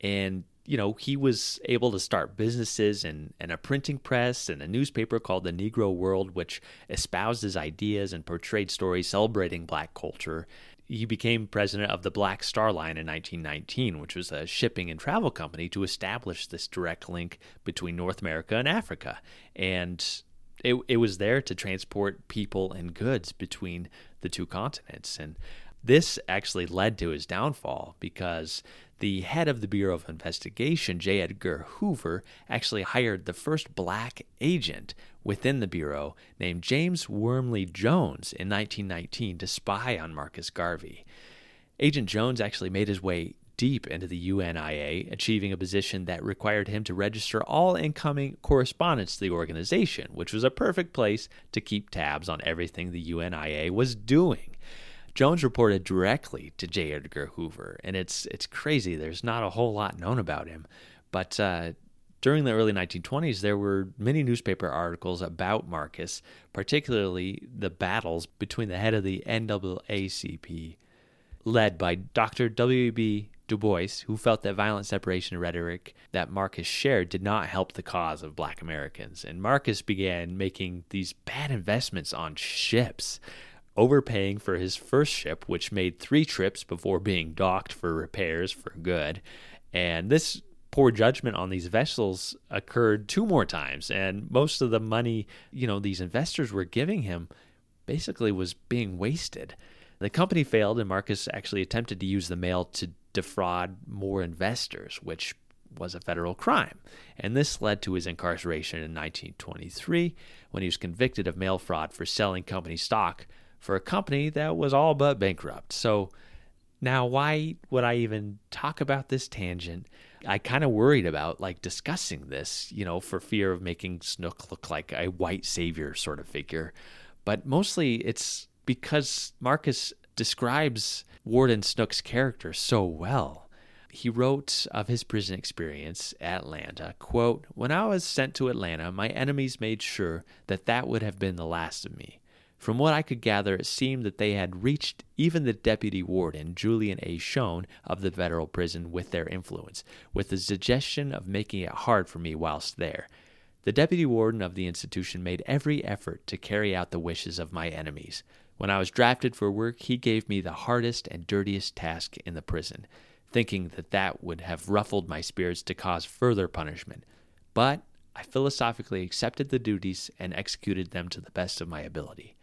And you know, he was able to start businesses and, and a printing press and a newspaper called the Negro World, which espoused his ideas and portrayed stories celebrating black culture. He became president of the Black Star Line in 1919, which was a shipping and travel company to establish this direct link between North America and Africa. And it, it was there to transport people and goods between the two continents. And This actually led to his downfall because the head of the Bureau of Investigation, J. Edgar Hoover, actually hired the first black agent within the Bureau named James Wormley Jones in 1919 to spy on Marcus Garvey. Agent Jones actually made his way deep into the UNIA, achieving a position that required him to register all incoming correspondence to the organization, which was a perfect place to keep tabs on everything the UNIA was doing. Jones reported directly to J. Edgar Hoover, and it's it's crazy. There's not a whole lot known about him, but uh, during the early 1920s, there were many newspaper articles about Marcus, particularly the battles between the head of the NAACP, led by Dr. W.B. Du Bois, who felt that violent separation rhetoric that Marcus shared did not help the cause of black Americans. And Marcus began making these bad investments on ships, overpaying for his first ship, which made three trips before being docked for repairs for good. And this poor judgment on these vessels occurred two more times. And most of the money, you know, these investors were giving him basically was being wasted. The company failed, and Marcus actually attempted to use the mail to defraud more investors, which was a federal crime. And this led to his incarceration in 1923 when he was convicted of mail fraud for selling company stock for a company that was all but bankrupt. So now why would I even talk about this tangent? I kind of worried about like discussing this, you know, for fear of making Snook look like a white savior sort of figure. But mostly it's because Marcus describes Warden Snook's character so well. He wrote of his prison experience at Atlanta, quote, When I was sent to Atlanta, my enemies made sure that that would have been the last of me. From what I could gather, it seemed that they had reached even the deputy warden, Julian A. Schoen, of the federal prison with their influence, with the suggestion of making it hard for me whilst there. The deputy warden of the institution made every effort to carry out the wishes of my enemies. When I was drafted for work, he gave me the hardest and dirtiest task in the prison, thinking that that would have ruffled my spirits to cause further punishment. But I philosophically accepted the duties and executed them to the best of my ability.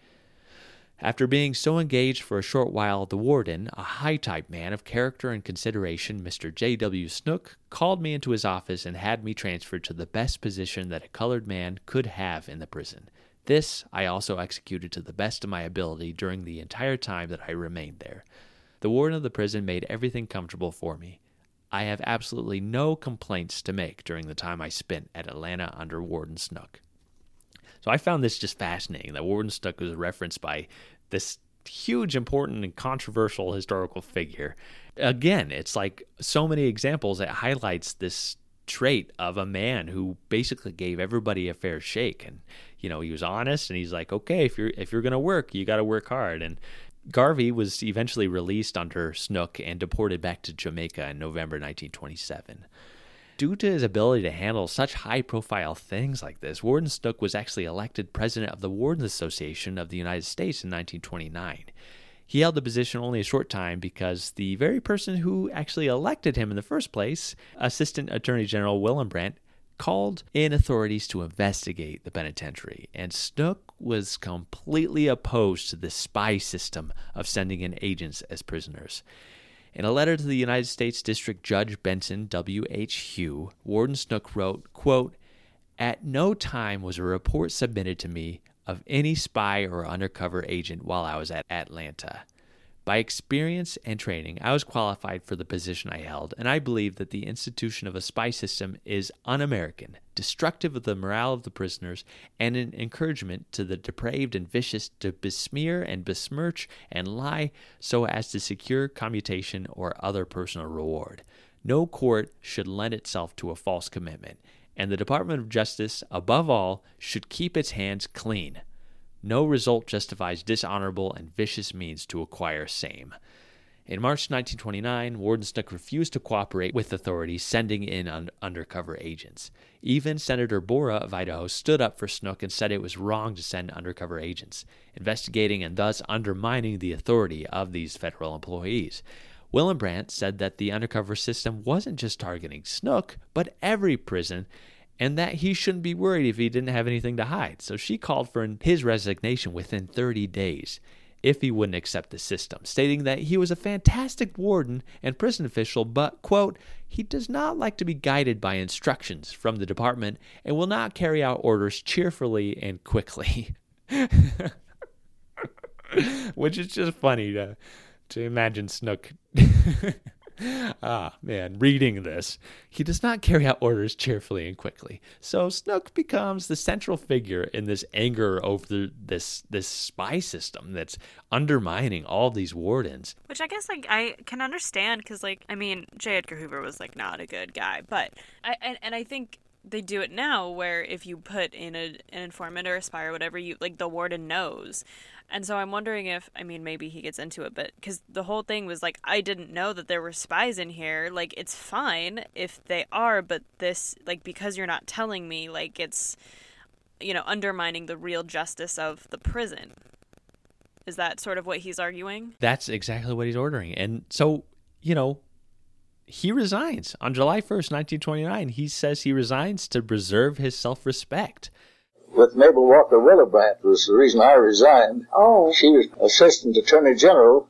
After being so engaged for a short while, the warden, a high type man of character and consideration, Mr. J. W. Snook, called me into his office and had me transferred to the best position that a colored man could have in the prison. This I also executed to the best of my ability during the entire time that I remained there. The warden of the prison made everything comfortable for me. I have absolutely no complaints to make during the time I spent at Atlanta under Warden Snook. So I found this just fascinating that Warden Snook was referenced by this huge, important, and controversial historical figure. Again, it's like so many examples that highlights this trait of a man who basically gave everybody a fair shake and you know he was honest and he's like okay if you're if you're going to work you got to work hard and Garvey was eventually released under Snook and deported back to Jamaica in November 1927. Due to his ability to handle such high profile things like this, Warden Snook was actually elected president of the Wardens Association of the United States in 1929. He held the position only a short time because the very person who actually elected him in the first place, Assistant Attorney General Brandt, called in authorities to investigate the penitentiary, and Snook was completely opposed to the spy system of sending in agents as prisoners. In a letter to the United States District Judge Benson W. H. Hough, Warden Snook wrote, quote, At no time was a report submitted to me of any spy or undercover agent while I was at Atlanta. By experience and training, I was qualified for the position I held, and I believe that the institution of a spy system is un American, destructive of the morale of the prisoners, and an encouragement to the depraved and vicious to besmear and besmirch and lie so as to secure commutation or other personal reward. No court should lend itself to a false commitment, and the Department of Justice, above all, should keep its hands clean. No result justifies dishonorable and vicious means to acquire same. In March 1929, Warden Snook refused to cooperate with authorities sending in un- undercover agents. Even Senator Borah of Idaho stood up for Snook and said it was wrong to send undercover agents, investigating and thus undermining the authority of these federal employees. Brandt said that the undercover system wasn't just targeting Snook, but every prison, and that he shouldn't be worried if he didn't have anything to hide. So she called for his resignation within 30 days. if he wouldn't accept the system, stating that he was a fantastic warden and prison official, but, quote, he does not like to be guided by instructions from the department and will not carry out orders cheerfully and quickly. Which is just funny to, to imagine Snook ah, man, reading this, he does not carry out orders cheerfully and quickly. So Snook becomes the central figure in this anger over this this spy system that's undermining all these wardens. Which I guess like I can understand because like I mean J. Edgar Hoover was like not a good guy, but I and, and I think they do it now where if you put in a, an informant or a spy or whatever you like the warden knows and so I'm wondering if, I mean, maybe he gets into it, but because the whole thing was like, I didn't know that there were spies in here. Like, it's fine if they are, but this, like, because you're not telling me, like, it's, you know, undermining the real justice of the prison. Is that sort of what he's arguing? That's exactly what he's ordering. And so, you know, he resigns on July 1st, 1929. He says he resigns to preserve his self respect with Mabel Walker Willebrandt was the reason I resigned. Oh. She was Assistant Attorney General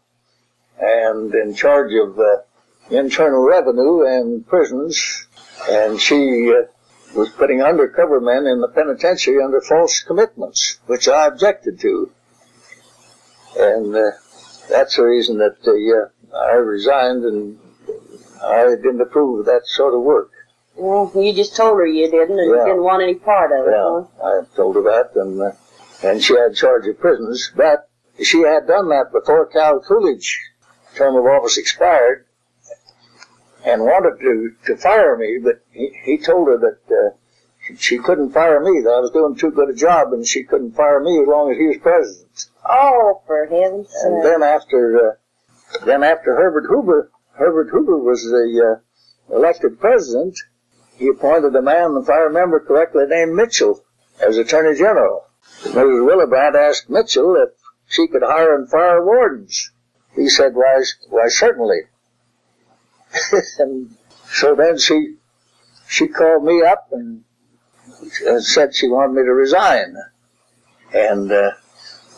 and in charge of uh, internal revenue and prisons, and she uh, was putting undercover men in the penitentiary under false commitments, which I objected to. And uh, that's the reason that uh, I resigned, and I didn't approve of that sort of work. Well, you just told her you didn't, and Yeah. you didn't want any part of it. Yeah, huh? I told her that, and uh, and she had charge of prisons. But she had done that before Cal Coolidge term of office expired, and wanted to to fire me. But he, he told her that uh, she couldn't fire me; that I was doing too good a job, and she couldn't fire me as long as he was president. Oh, for heaven's And sake. then after uh, then after Herbert Hoover, Herbert Hoover was the uh, elected president. He appointed a man, if I remember correctly, named Mitchell as Attorney General. Mrs. Willebrandt asked Mitchell if she could hire and fire wardens. He said, "Why, why certainly." and so then she she called me up and uh, said she wanted me to resign. And uh,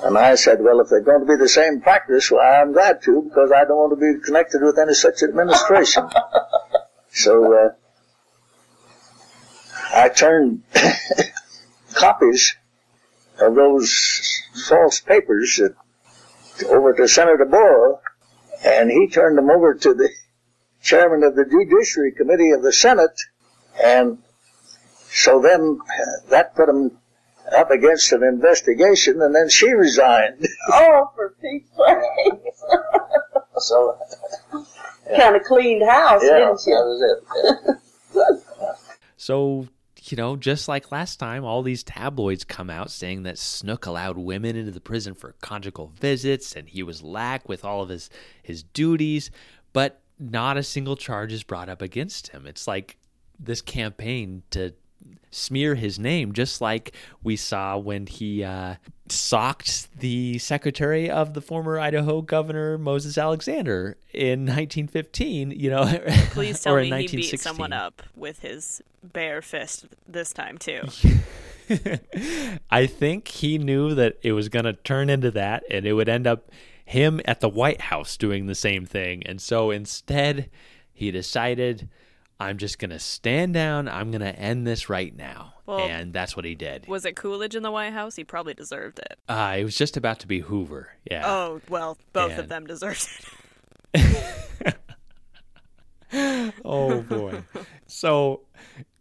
and I said, well, if they're going to be the same practice, well, I'm glad to because I don't want to be connected with any such administration. so uh, I turned copies of those false papers over to Senator Borah, and he turned them over to the chairman of the Judiciary Committee of the Senate, and so then uh, that put him up against an investigation, and then she resigned. Oh, for Pete's sake. so kind of cleaned house, yeah, didn't you? that was it. So, you know, just like last time, all these tabloids come out saying that Snook allowed women into the prison for conjugal visits and he was lack with all of his, his duties, but not a single charge is brought up against him. It's like this campaign to smear his name, just like we saw when he uh, socked the secretary of the former Idaho governor Moses Alexander in 1915. You know, Please tell or me in he beat someone up with his bare fist this time too. I think he knew that it was going to turn into that and it would end up him at the White House doing the same thing. And so instead, he decided, I'm just going to stand down. I'm going to end this right now. Well- and that's what he did. Was it Coolidge in the White House? He probably deserved it. Uh, it was just about to be Hoover. Yeah. Oh, well, both of them deserved it. oh boy. So,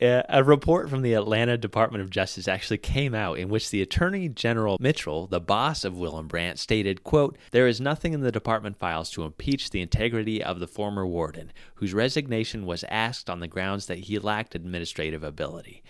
a report from the Atlanta Department of Justice actually came out in which the Attorney General Mitchell, the boss of Willebrandt, stated, quote, "There is nothing in the department files to impeach the integrity of the former warden, whose resignation was asked on the grounds that he lacked administrative ability."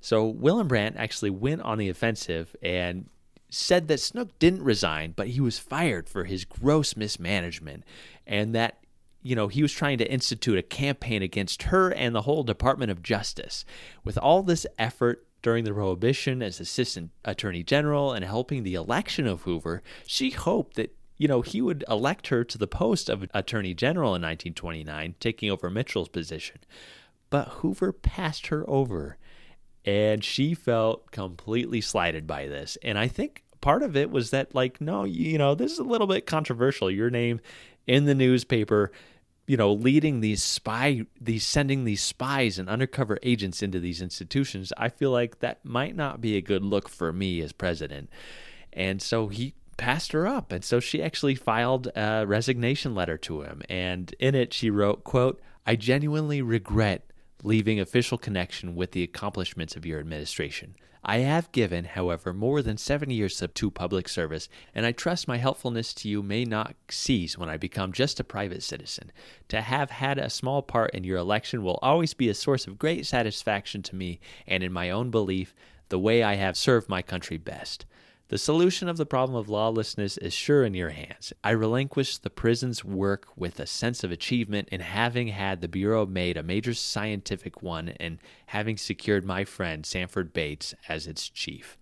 So, Willebrandt actually went on the offensive and said that Snook didn't resign, but he was fired for his gross mismanagement and that you know, he was trying to institute a campaign against her and the whole Department of Justice. With all this effort during the Prohibition as Assistant Attorney General and helping the election of Hoover, she hoped that, you know, he would elect her to the post of Attorney General in 1929, taking over Mitchell's position. But Hoover passed her over, and she felt completely slighted by this. And I think part of it was that like no, you know, this is a little bit controversial. Your name in the newspaper, you know, leading these spy these sending these spies and undercover agents into these institutions. I feel like that might not be a good look for me as president. And so he passed her up and so she actually filed a resignation letter to him and in it she wrote quote i genuinely regret leaving official connection with the accomplishments of your administration. I have given however more than seven years to public service and i trust my helpfulness to you may not cease when i become just a private citizen. To have had a small part in your election will always be a source of great satisfaction to me and in my own belief the way i have served my country best the solution of the problem of lawlessness is sure in your hands. I relinquish the prison's work with a sense of achievement in having had the Bureau made a major scientific one and having secured my friend Sanford Bates as its chief.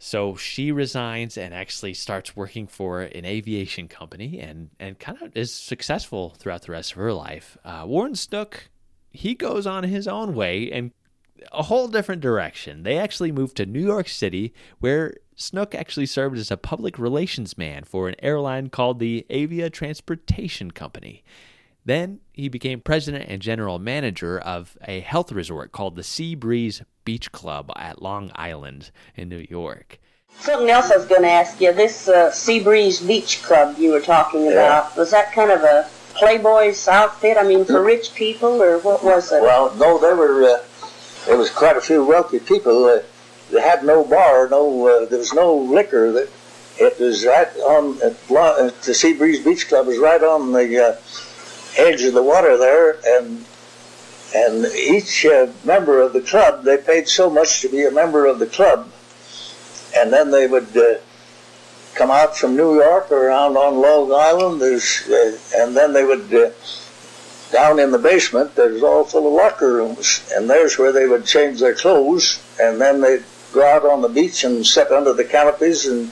So she resigns and actually starts working for an aviation company and, and kind of is successful throughout the rest of her life. Uh, Warden Snook, he goes on his own way and a whole different direction. They actually moved to New York City, where Snook actually served as a public relations man for an airline called the Avia Transportation Company. Then he became president and general manager of a health resort called the Sea Breeze Beach Club at Long Island in New York. Something else I was going to ask you. This uh, Sea Breeze Beach Club you were talking about, was that kind of a Playboy's outfit? I mean, for rich people, or what was it? Well, no, they were. Uh, there was quite a few wealthy people. Uh, they had no bar, no. Uh, there was no liquor. That it was right on at, at the Sea Breeze Beach Club was right on the uh, edge of the water there, and and each uh, member of the club they paid so much to be a member of the club, and then they would uh, come out from New York or around on Long Island. Uh, and then they would uh, down in the basement, there's all full of locker rooms, and there's where they would change their clothes, and then they'd go out on the beach and sit under the canopies and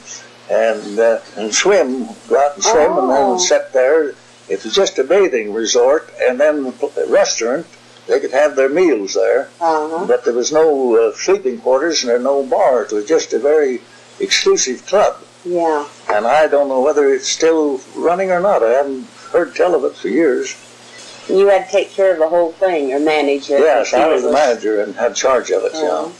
and uh, and swim, go out and swim, Oh. and then sit there. It was just a bathing resort, and then a restaurant. They could have their meals there, Uh-huh. but there was no uh, sleeping quarters and there no bar. It was just a very exclusive club, Yeah. and I don't know whether it's still running or not. I haven't heard tell of it for years. And you had to take care of the whole thing or manage it. Yes, I was the manager and had charge of it. Uh-huh. Yeah.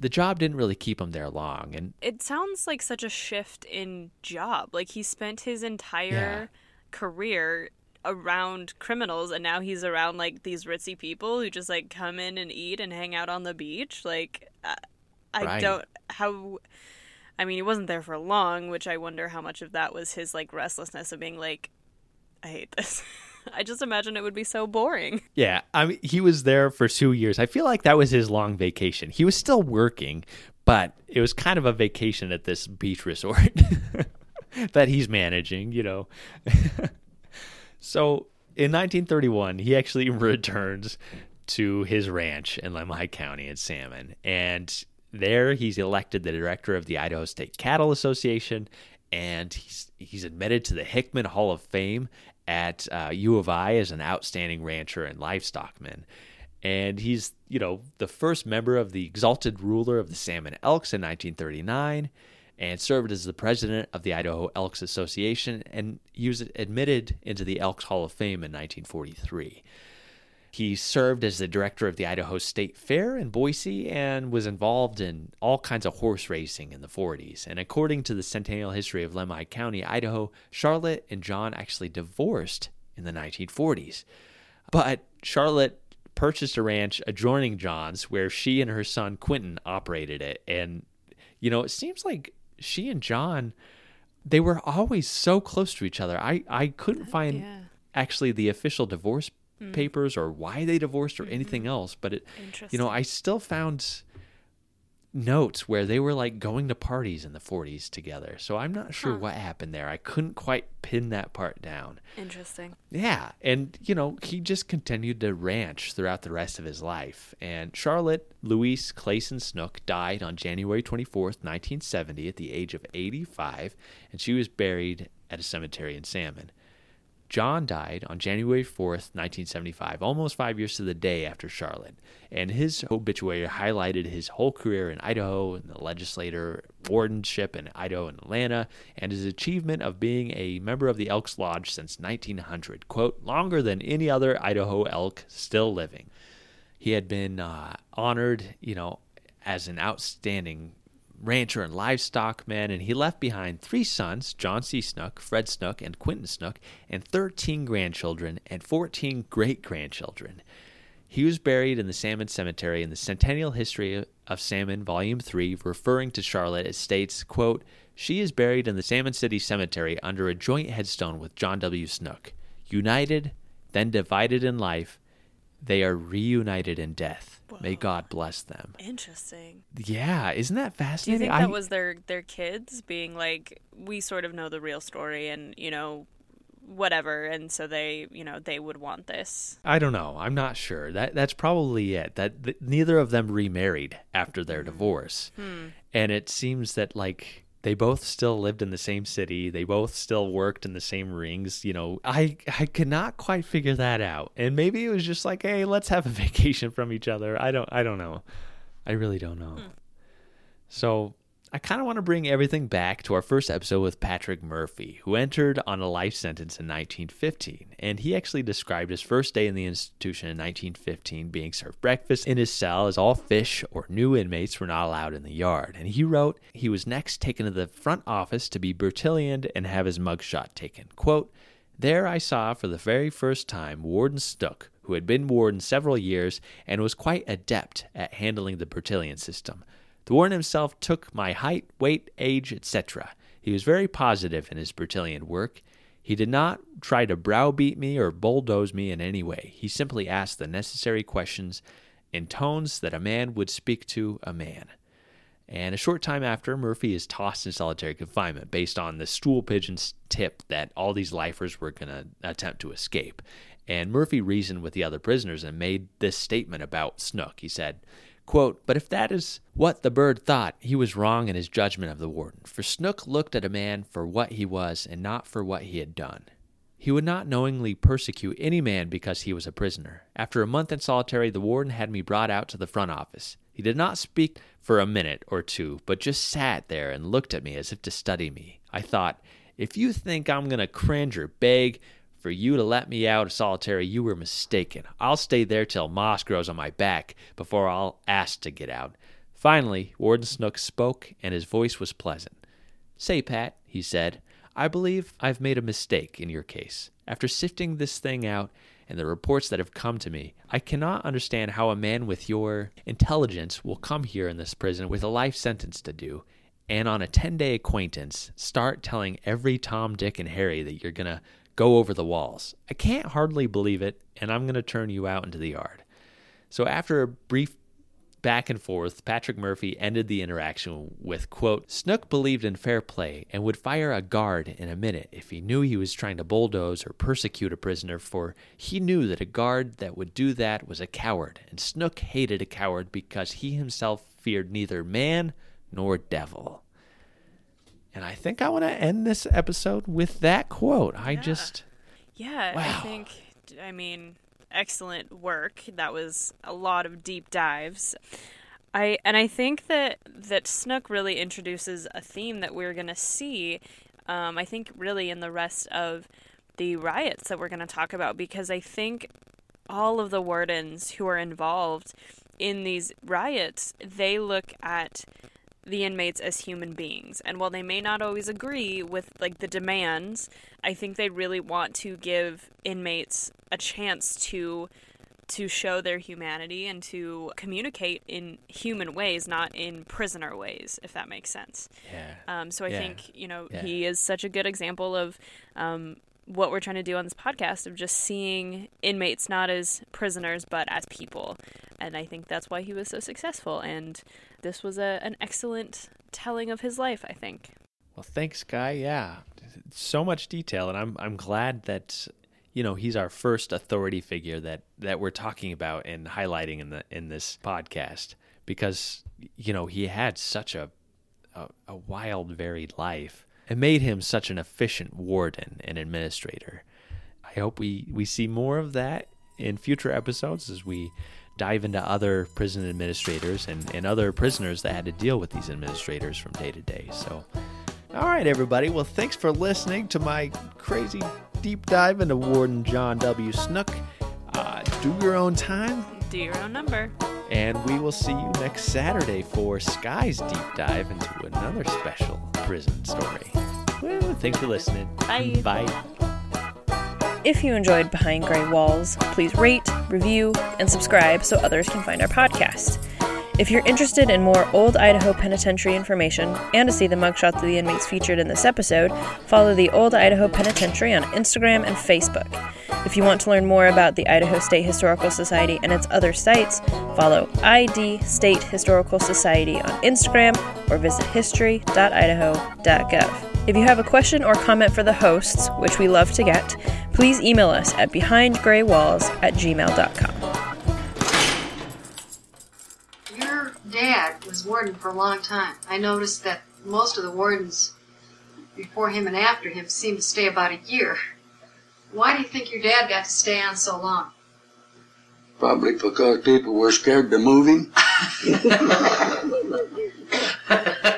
The job didn't really keep him there long, and It sounds like such a shift in job. Like he spent his entire career around criminals and now he's around like these ritzy people who just like come in and eat and hang out on the beach. Like I, I Right. don't how I mean, he wasn't there for long, which I wonder how much of that was his like restlessness of being like I hate this. I just imagine it would be so boring. Yeah, I mean, he was there for two years. I feel like that was his long vacation. He was still working, but it was kind of a vacation at this beach resort that he's managing, you know. so in 1931, he actually returns to his ranch in Lemhi County in Salmon. And there he's elected the director of the Idaho State Cattle Association and he's he's admitted to the Hickman Hall of Fame at uh, U of I as an outstanding rancher and livestockman. And he's, you know, the first member of the exalted ruler of the Salmon Elks in 1939 and served as the president of the Idaho Elks Association and he was admitted into the Elks Hall of Fame in 1943. He served as the director of the Idaho State Fair in Boise and was involved in all kinds of horse racing in the 40s. And according to the Centennial History of Lemhi County, Idaho, Charlotte and John actually divorced in the 1940s. But Charlotte purchased a ranch adjoining John's where she and her son Quentin operated it. And, you know, it seems like she and John, they were always so close to each other. I, I couldn't find yeah. actually the official divorce Mm. papers or why they divorced or anything else, but it, you know, I still found notes where they were like going to parties in the 40s together. So I'm not sure Huh. what happened there. I couldn't quite pin that part down. Interesting. Yeah, and you know, he just continued to ranch throughout the rest of his life. And Charlotte Louise Clayson Snook died on January 24th, 1970 at the age of 85, and she was buried at a cemetery in Salmon. John died on January 4th, 1975, almost five years to the day after Charlotte. And his obituary highlighted his whole career in Idaho and the legislator wardenship in Idaho and Atlanta, and his achievement of being a member of the Elks Lodge since 1900, quote, longer than any other Idaho elk still living. He had been uh, honored, you know, as an outstanding rancher and livestock man, and he left behind three sons John C. Snook, Fred Snook, and Quinton Snook, and 13 grandchildren and 14 great grandchildren. He was buried in the Salmon Cemetery in the Centennial History of Salmon, Volume 3, referring to Charlotte, it states, quote, She is buried in the Salmon City Cemetery under a joint headstone with John W. Snook. United, then divided in life, they are reunited in death. Whoa. May God bless them. Interesting. Yeah, isn't that fascinating? Do you think that I, was their their kids being like, we sort of know the real story, and you know, whatever, and so they, you know, they would want this. I don't know. I'm not sure. That that's probably it. That, that neither of them remarried after their mm. divorce, hmm. and it seems that like they both still lived in the same city. They both still worked in the same rings. You know, I I could not quite figure that out. And maybe it was just like, hey, let's have a vacation from each other. I don't I don't know. I really don't know. Hmm. So I kind of want to bring everything back to our first episode with Patrick Murphy, who entered on a life sentence in 1915. And he actually described his first day in the institution in 1915 being served breakfast in his cell as all fish or new inmates were not allowed in the yard. And he wrote he was next taken to the front office to be Bertillioned and have his mugshot taken. Quote, There I saw for the very first time Warden Snook, who had been warden several years and was quite adept at handling the Bertillon system. The warden himself took my height, weight, age, etc. He was very positive in his Bertillon work. He did not try to browbeat me or bulldoze me in any way. He simply asked the necessary questions in tones that a man would speak to a man. And a short time after, Murphy is tossed in solitary confinement based on the stool pigeon's tip that all these lifers were going to attempt to escape. And Murphy reasoned with the other prisoners and made this statement about Snook. He said, Quote, but if that is what the bird thought, he was wrong in his judgment of the warden, for Snook looked at a man for what he was and not for what he had done. He would not knowingly persecute any man because he was a prisoner. After a month in solitary, the warden had me brought out to the front office. He did not speak for a minute or two, but just sat there and looked at me as if to study me. I thought, if you think I'm going to cringe or beg, for you to let me out of solitary, you were mistaken. I'll stay there till moss grows on my back before I'll ask to get out. Finally, Warden Snook spoke, and his voice was pleasant. Say, Pat, he said, I believe I've made a mistake in your case. After sifting this thing out and the reports that have come to me, I cannot understand how a man with your intelligence will come here in this prison with a life sentence to do and on a 10 day acquaintance start telling every Tom, Dick, and Harry that you're going to go over the walls. I can't hardly believe it, and I'm going to turn you out into the yard. So after a brief back and forth, Patrick Murphy ended the interaction with, quote, Snook believed in fair play and would fire a guard in a minute if he knew he was trying to bulldoze or persecute a prisoner, for he knew that a guard that would do that was a coward, and Snook hated a coward because he himself feared neither man nor devil. And I think I want to end this episode with that quote. I yeah. just. Yeah, wow. I think, I mean, excellent work. That was a lot of deep dives. I and I think that that Snook really introduces a theme that we're going to see. Um, I think really in the rest of the riots that we're going to talk about because I think all of the wardens who are involved in these riots they look at the inmates as human beings. And while they may not always agree with like the demands, I think they really want to give inmates a chance to to show their humanity and to communicate in human ways, not in prisoner ways, if that makes sense. Yeah. Um, so I yeah. think you know yeah. he is such a good example of um, what we're trying to do on this podcast of just seeing inmates not as prisoners but as people. And I think that's why he was so successful. And this was a, an excellent telling of his life, I think. Well, thanks, Guy. Yeah, so much detail, and I'm I'm glad that you know he's our first authority figure that that we're talking about and highlighting in the in this podcast because you know he had such a a, a wild, varied life. It made him such an efficient warden and administrator. I hope we, we see more of that in future episodes as we dive into other prison administrators and, and other prisoners that had to deal with these administrators from day to day. So, all right, everybody. Well, thanks for listening to my crazy deep dive into Warden John W. Snook. Uh, do your own time, Do your own number. and we will see you next Saturday for Sky's deep dive into another special prison story. Woo, thanks for listening. Bye. Bye. If you enjoyed Behind Gray Walls, please rate, review, and subscribe so others can find our podcast. If you're interested in more old Idaho Penitentiary information and to see the mugshots of the inmates featured in this episode, follow the Old Idaho Penitentiary on Instagram and Facebook. If you want to learn more about the Idaho State Historical Society and its other sites, follow ID State Historical Society on Instagram or visit history.idaho.gov. If you have a question or comment for the hosts, which we love to get, please email us at behindgraywalls at gmail.com. dad was warden for a long time. I noticed that most of the wardens before him and after him seemed to stay about a year. Why do you think your dad got to stay on so long? Probably because people were scared to move him.